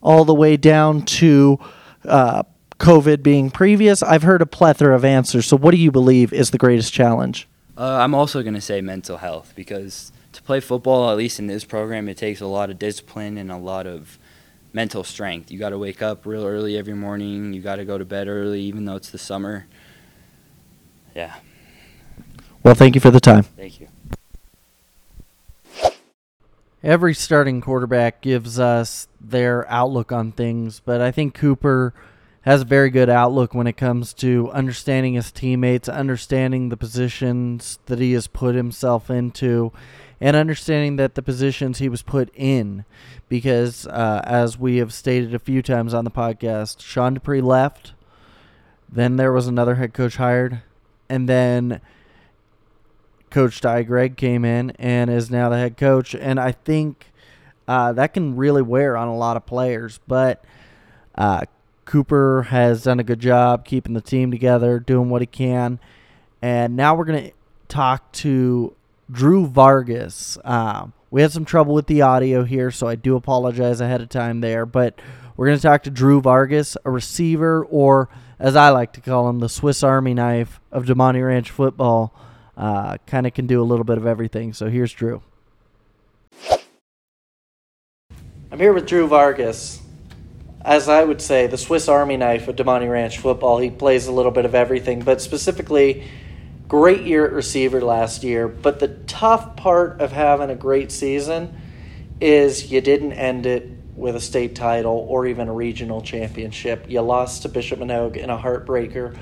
all the way down to uh, COVID being previous? I've heard a plethora of answers. So, what do you believe is the greatest challenge? Uh, I'm also going to say mental health because to play football, at least in this program, it takes a lot of discipline and a lot of mental strength. You got to wake up real early every morning. You got to go to bed early, even though it's the summer. Yeah. Well, thank you for the time. Thank you. Every starting quarterback gives us their outlook on things, but I think Cooper has a very good outlook when it comes to understanding his teammates, understanding the positions that he has put himself into, and understanding that the positions he was put in. Because, uh, as we have stated a few times on the podcast, Sean Dupree left, then there was another head coach hired, and then Coach Ty Gregg came in and is now the head coach. And I think uh, that can really wear on a lot of players. But uh, Cooper has done a good job keeping the team together, doing what he can. And now we're going to talk to Drew Vargas. Um, we had some trouble with the audio here, so I do apologize ahead of time there. But we're going to talk to Drew Vargas, a receiver, or as I like to call him, the Swiss Army knife of Damonte Ranch football. Uh, kind of can do a little bit of everything. So here's Drew. I'm here with Drew Vargas as I would say, the Swiss Army knife of Damonte Ranch football. He plays a little bit of everything, but specifically, great year at receiver last year. But the tough part of having a great season is you didn't end it with a state title or even a regional championship. You lost to Bishop Manogue in a heartbreaker.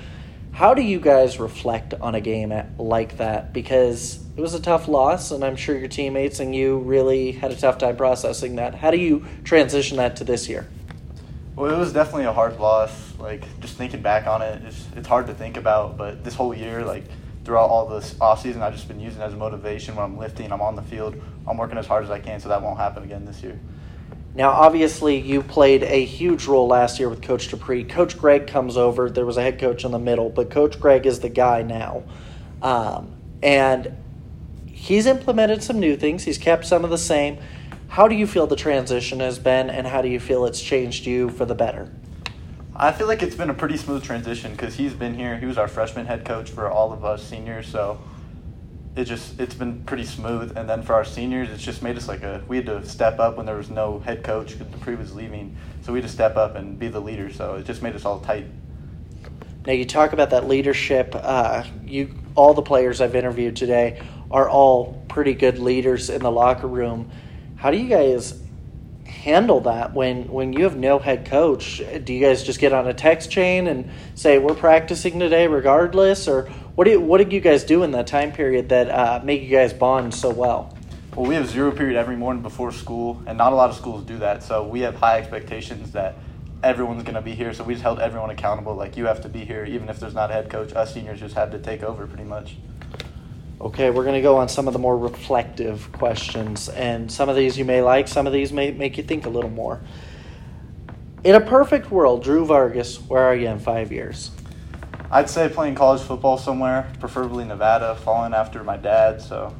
How do you guys reflect on a game like that? Because it was a tough loss, and I'm sure your teammates and you really had a tough time processing that. How do you transition that to this year? Well, it was definitely a hard loss. Like just thinking back on it, it's it's hard to think about. But this whole year, like throughout all this off season, I've just been using as motivation when I'm lifting, I'm on the field, I'm working as hard as I can, so that won't happen again this year. Now, obviously, you played a huge role last year with Coach Dupree. Coach Gregg comes over. There was a head coach in the middle, but Coach Gregg is the guy now. Um, and he's implemented some new things, he's kept some of the same. How do you feel the transition has been, and how do you feel it's changed you for the better? I feel like it's been a pretty smooth transition because he's been here. He was our freshman head coach for all of us seniors, so it just it's been pretty smooth. And then for our seniors, it's just made us like a we had to step up when there was no head coach because Dupree was leaving, so we had to step up and be the leader. So it just made us all tight. Now you talk about that leadership. Uh, you all the players I've interviewed today are all pretty good leaders in the locker room. How do you guys handle that when when you have no head coach? Do you guys just get on a text chain and say we're practicing today regardless, or what you, what did you guys do in that time period that uh, make you guys bond so well? Well, we have zero period every morning before school, and not a lot of schools do that. So we have high expectations that everyone's going to be here. So we just held everyone accountable. Like you have to be here, even if there's not a head coach. Us seniors just had to take over pretty much. Okay, we're going to go on some of the more reflective questions, and some of these you may like, some of these may make you think a little more. In a perfect world, Drew Vargas, where are you in five years? I'd say playing college football somewhere, preferably Nevada, following after my dad. So,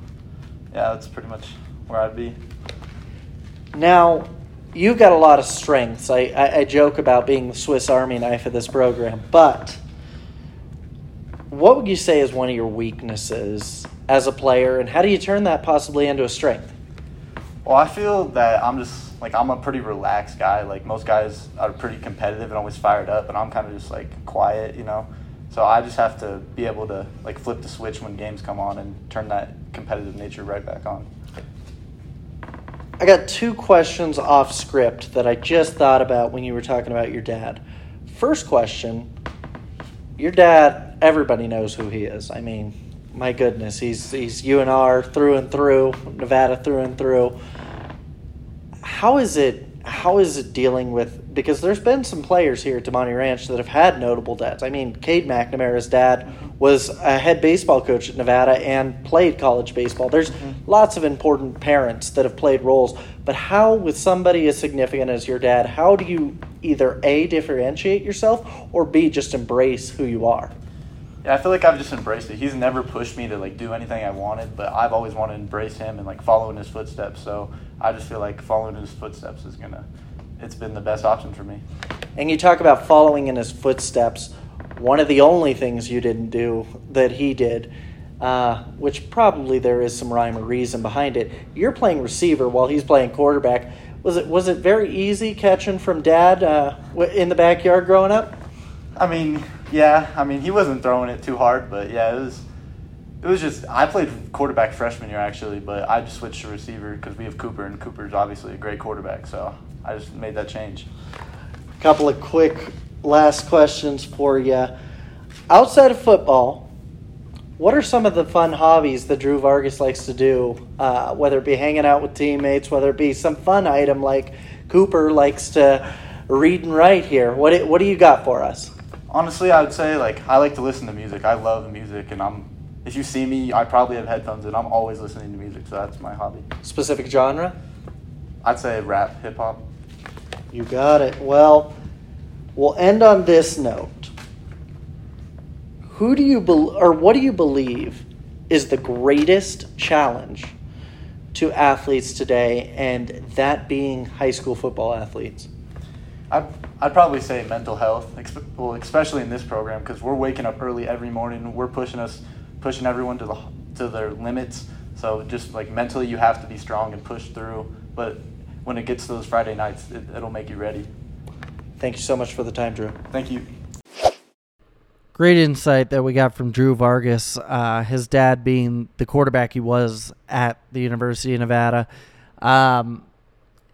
yeah, that's pretty much where I'd be. Now, you've got a lot of strengths. I, I, I joke about being the Swiss Army knife of this program, but what would you say is one of your weaknesses as a player, and how do you turn that possibly into a strength? Well, I feel that I'm just like I'm a pretty relaxed guy. Like most guys are pretty competitive and always fired up, and I'm kind of just like quiet, you know. So I just have to be able to like flip the switch when games come on and turn that competitive nature right back on. I got two questions off script that I just thought about when you were talking about your dad. First question Your dad, everybody knows who he is. I mean, my goodness, he's, he's UNR through and through, Nevada through and through. How is it? How is it dealing with? Because there's been some players here at Damonte Ranch that have had notable dads. I mean, Cade McNamara's dad was a head baseball coach at Nevada and played college baseball. There's mm-hmm. lots of important parents that have played roles. But how, with somebody as significant as your dad, how do you either A, differentiate yourself, or B, just embrace who you are? Yeah, I feel like I've just embraced it. He's never pushed me to like do anything I wanted, but I've always wanted to embrace him and like follow in his footsteps. So I just feel like following in his footsteps is gonna. It's been the best option for me. And you talk about following in his footsteps. One of the only things you didn't do that he did, uh, which probably there is some rhyme or reason behind it. You're playing receiver while he's playing quarterback. Was it was it very easy catching from dad uh, in the backyard growing up? I mean, yeah. I mean, he wasn't throwing it too hard, but yeah, it was. It was just I played quarterback freshman year actually, but I just switched to receiver because we have Cooper, and Cooper's obviously a great quarterback, so I just made that change. A couple of quick last questions for you. Outside of football, what are some of the fun hobbies that Drew Vargas likes to do? Uh, whether it be hanging out with teammates, whether it be some fun item like Cooper likes to read and write here. What do, what do you got for us? Honestly, I would say like I like to listen to music. I love music, and I'm. If you see me, I probably have headphones, and I'm always listening to music. So that's my hobby. Specific genre? I'd say rap, hip hop. You got it. Well, we'll end on this note. Who do you bel or what do you believe is the greatest challenge to athletes today, and that being high school football athletes? I'd, I'd probably say mental health, well, especially in this program because we're waking up early every morning. We're pushing us, pushing everyone to the to their limits. So just like mentally, you have to be strong and push through. But when it gets to those Friday nights, it, it'll make you ready. Thank you so much for the time, Drew. Thank you. Great insight that we got from Drew Vargas, uh, his dad being the quarterback he was at the University of Nevada. Um,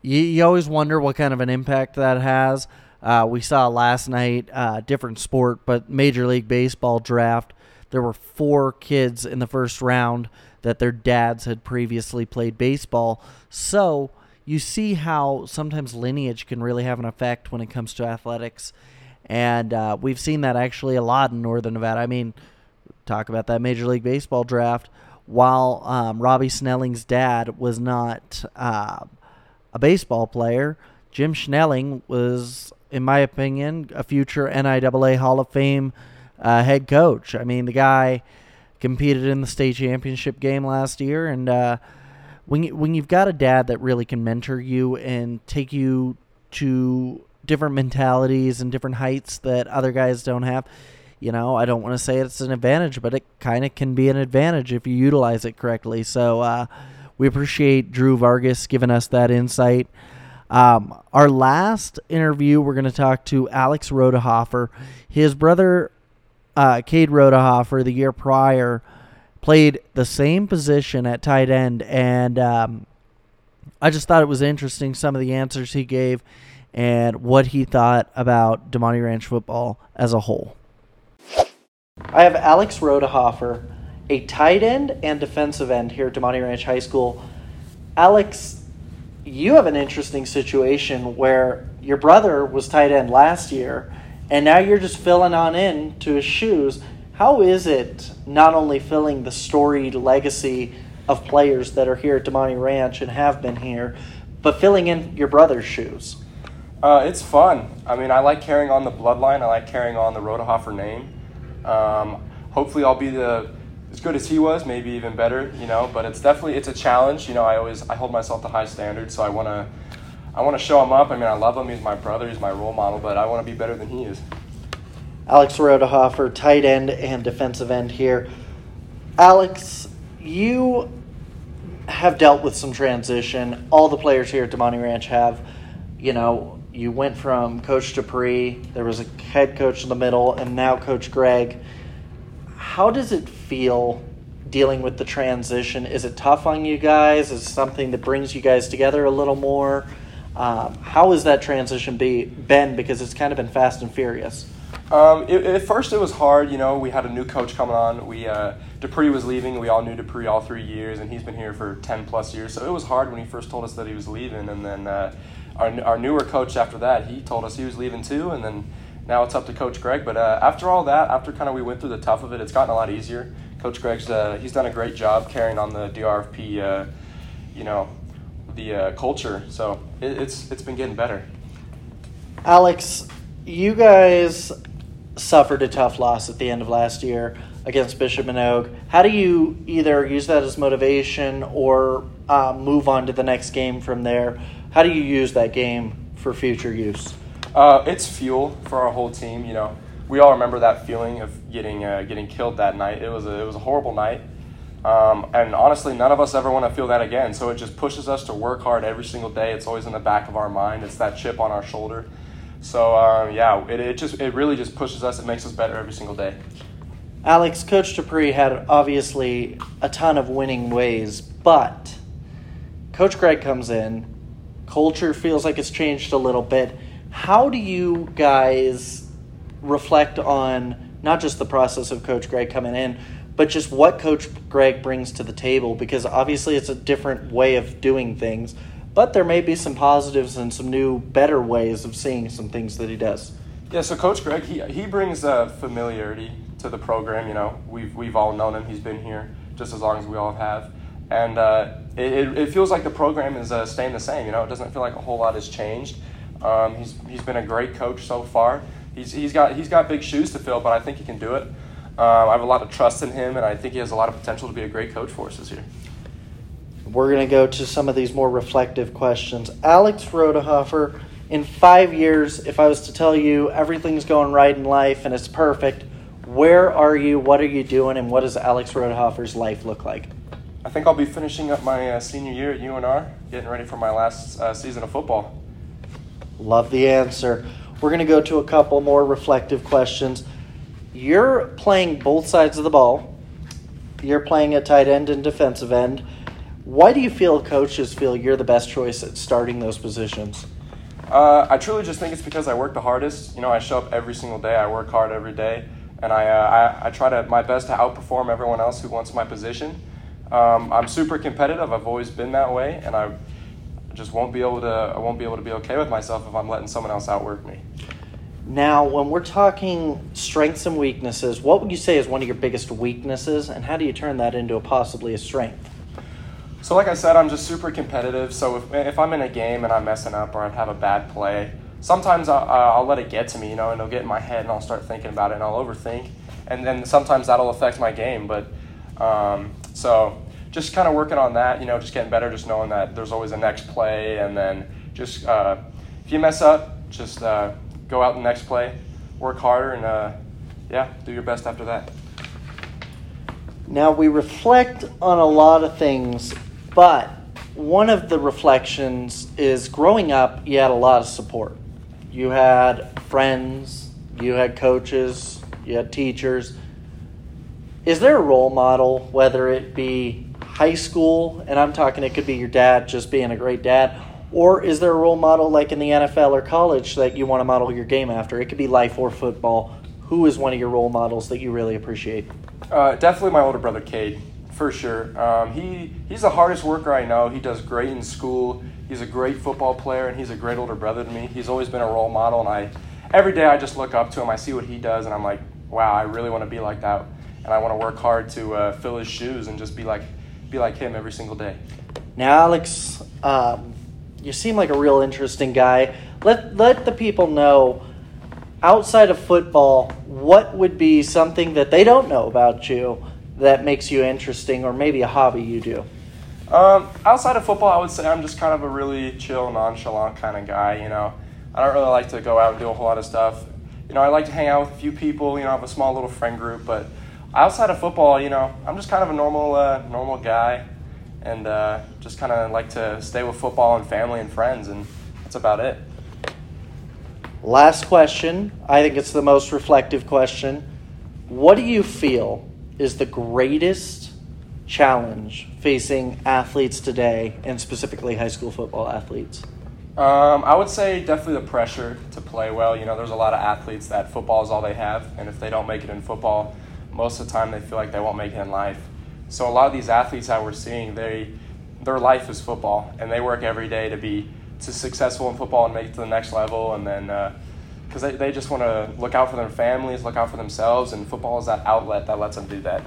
you, you always wonder what kind of an impact that has. Uh, we saw last night, uh, different sport, but Major League Baseball draft. There were four kids in the first round that their dads had previously played baseball. So you see how sometimes lineage can really have an effect when it comes to athletics. And uh, we've seen that actually a lot in Northern Nevada. I mean, talk about that Major League Baseball draft. While um, Robbie Snelling's dad was not uh, a baseball player, Jim Snelling was, in my opinion, a future NIAA Hall of Fame uh, head coach. I mean, the guy competed in the state championship game last year, and uh, when you, when you've got a dad that really can mentor you and take you to different mentalities and different heights that other guys don't have. You know, I don't want to say it's an advantage, but it kind of can be an advantage if you utilize it correctly. So uh, we appreciate Drew Vargas giving us that insight. Um, our last interview, we're going to talk to Alex Rodehofer. His brother, uh, Cade Rodehofer, the year prior, played the same position at tight end, and um, I just thought it was interesting some of the answers he gave and what he thought about Damonte Ranch football as a whole. I have Alex Rodehofer, a tight end and defensive end here at Damonte Ranch High School. Alex, you have an interesting situation where your brother was tight end last year, and now you're just filling on in to his shoes. How is it not only filling the storied legacy of players that are here at Damonte Ranch and have been here, but filling in your brother's shoes? Uh, it's fun. I mean, I like carrying on the bloodline. I like carrying on the Rodehofer name. Um, hopefully, I'll be the as good as he was, maybe even better. You know, but it's definitely it's a challenge. You know, I always I hold myself to high standards, so I want to I want to show him up. I mean, I love him. He's my brother. He's my role model, but I want to be better than he is. Alex Rodehofer, tight end and defensive end here. Alex, you have dealt with some transition. All the players here at Damonte Ranch have. You know, you went from Coach Dupree, there was a head coach in the middle, and now Coach Gregg. How does it feel dealing with the transition? Is it tough on you guys? Is it something that brings you guys together a little more? Um, how has that transition be been? Because it's kind of been fast and furious. Um, it, at first, it was hard. You know, we had a new coach coming on. We uh, Dupree was leaving. We all knew Dupree all three years, and he's been here for ten plus years. So it was hard when he first told us that he was leaving, and then uh, our, our newer coach after that, he told us he was leaving too, and then now it's up to Coach Gregg. But uh, after all that, after kind of we went through the tough of it, it's gotten a lot easier. Coach Gregg's uh, he's done a great job carrying on the DRFP, uh, you know, the uh, culture. So it, it's it's been getting better. Alex, you guys suffered a tough loss at the end of last year against Bishop Manogue. How do you either use that as motivation or uh, move on to the next game from there? How do you use that game for future use? Uh, it's fuel for our whole team. You know, we all remember that feeling of getting uh, getting killed that night. It was a, it was a horrible night, um, and honestly, none of us ever want to feel that again. So it just pushes us to work hard every single day. It's always in the back of our mind. It's that chip on our shoulder. So um, yeah, it, it just it really just pushes us. It makes us better every single day. Alex, Coach Dupree had obviously a ton of winning ways, but Coach Gregg comes in, culture feels like it's changed a little bit. How do you guys reflect on not just the process of Coach Gregg coming in, but just what Coach Gregg brings to the table? Because obviously it's a different way of doing things, but there may be some positives and some new, better ways of seeing some things that he does. Yeah, so Coach Gregg, he, he brings uh, familiarity to the program. You know, we've, we've all known him, he's been here just as long as we all have and uh, it, it feels like the program is uh, staying the same. You know, it doesn't feel like a whole lot has changed. Um, he's, he's been a great coach so far. He's, he's, got, he's got big shoes to fill, but I think he can do it. Um, I have a lot of trust in him, and I think he has a lot of potential to be a great coach for us this year. We're going to go to some of these more reflective questions. Alex Rodehofer, in five years, if I was to tell you everything's going right in life and it's perfect, where are you? What are you doing? And what does Alex Rodehofer's life look like? I think I'll be finishing up my uh, senior year at UNR, getting ready for my last uh, season of football. Love the answer. We're going to go to a couple more reflective questions. You're playing both sides of the ball. You're playing at tight end and defensive end. Why do you feel coaches feel you're the best choice at starting those positions? Uh, I truly just think it's because I work the hardest. You know, I show up every single day. I work hard every day, and I, uh, I, I try to my best to outperform everyone else who wants my position. Um, I'm super competitive. I've always been that way, and I just won't be able to. I won't be able to be okay with myself if I'm letting someone else outwork me. Now, when we're talking strengths and weaknesses, what would you say is one of your biggest weaknesses, and how do you turn that into a possibly a strength? So, like I said, I'm just super competitive. So if, if I'm in a game and I'm messing up or I have a bad play, sometimes I'll, I'll let it get to me, you know, and it'll get in my head, and I'll start thinking about it, and I'll overthink, and then sometimes that'll affect my game. But um, so just kind of working on that, you know, just getting better, just knowing that there's always a next play, and then just uh, if you mess up, just uh, go out the next play, work harder, and uh, yeah, do your best after that. Now we reflect on a lot of things, but one of the reflections is growing up, you had a lot of support. You had friends, you had coaches, you had teachers. Is there a role model, whether it be high school, and I'm talking it could be your dad just being a great dad, or is there a role model like in the NFL or college that you want to model your game after? It could be life or football. Who is one of your role models that you really appreciate? Uh, definitely my older brother, Cade, for sure. Um, he he's the hardest worker I know. He does great in school. He's a great football player, and he's a great older brother to me. He's always been a role model, and I every day I just look up to him. I see what he does, and I'm like, wow, I really want to be like that, and I want to work hard to uh, fill his shoes and just be like be like him every single day. Now, Alex, um, you seem like a real interesting guy. Let let the people know outside of football, what would be something that they don't know about you that makes you interesting, or maybe a hobby you do? Um, outside of football, I would say I'm just kind of a really chill, nonchalant kind of guy. You know, I don't really like to go out and do a whole lot of stuff. You know, I like to hang out with a few people. You know, I have a small little friend group, but outside of football, you know, I'm just kind of a normal, uh, normal guy, and uh, just kind of like to stay with football and family and friends, and that's about it. Last question. I think it's the most reflective question. What do you feel is the greatest challenge facing athletes today, and specifically high school football athletes? Um, I would say definitely the pressure to play well. You know, there's a lot of athletes that football is all they have, and if they don't make it in football, most of the time they feel like they won't make it in life. So a lot of these athletes that we're seeing, they their life is football, and they work every day to be to successful in football and make it to the next level, and then because uh, they, they just want to look out for their families, look out for themselves, and football is that outlet that lets them do that.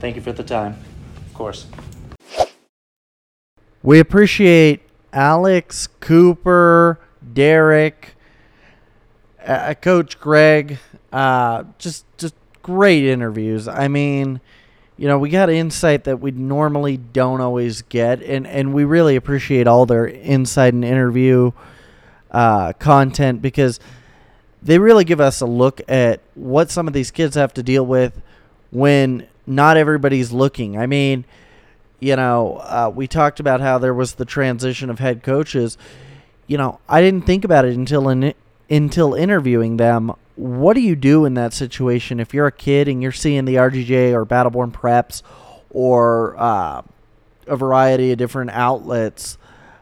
Thank you for the time. Of course. We appreciate Alex, Cooper, Derek, uh, Coach Gregg. Uh, just just great interviews. I mean, you know, we got insight that we normally don't always get, and and we really appreciate all their insight and interview uh, content because they really give us a look at what some of these kids have to deal with when not everybody's looking. I mean you know, uh, we talked about how there was the transition of head coaches. You know, I didn't think about it until in, until interviewing them. What do you do in that situation if you're a kid and you're seeing the RGJ or Battleborn Preps or uh, a variety of different outlets,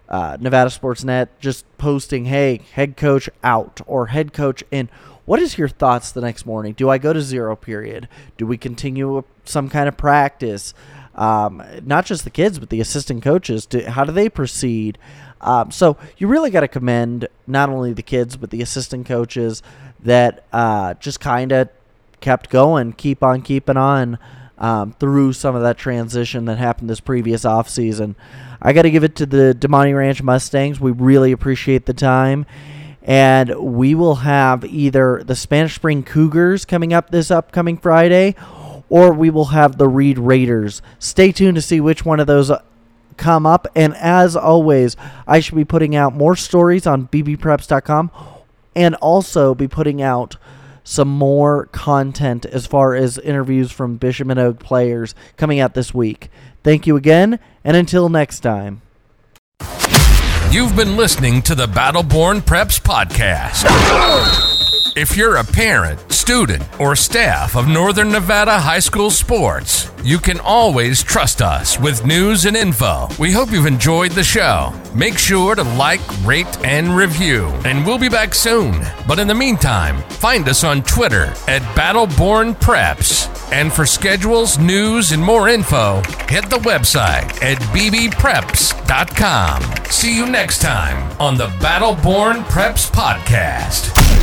uh, Nevada Sports Net, just posting, "Hey, head coach out" or "head coach in." What is your thoughts the next morning? Do I go to zero period? Do we continue some kind of practice? um, not just the kids, but the assistant coaches. To, how do they proceed? Um, so you really got to commend not only the kids, but the assistant coaches that uh, just kind of kept going, keep on keeping on um, through some of that transition that happened this previous offseason. I got to give it to the Damonte Ranch Mustangs. We really appreciate the time. And we will have either the Spanish Spring Cougars coming up this upcoming Friday or we will have the Reed Raiders. Stay tuned to see which one of those uh, come up. And as always, I should be putting out more stories on bbpreps.com and also be putting out some more content as far as interviews from Bishop Manogue players coming out this week. Thank you again, and until next time. You've been listening to the Battleborn Preps Podcast. If you're a parent, student, or staff of Northern Nevada High School sports, you can always trust us with news and info. We hope you've enjoyed the show. Make sure to like, rate, and review, and we'll be back soon. But in the meantime, find us on Twitter at Battleborn Preps. And for schedules, news, and more info, hit the website at bbpreps.com. See you next time on the Battleborn Preps Podcast.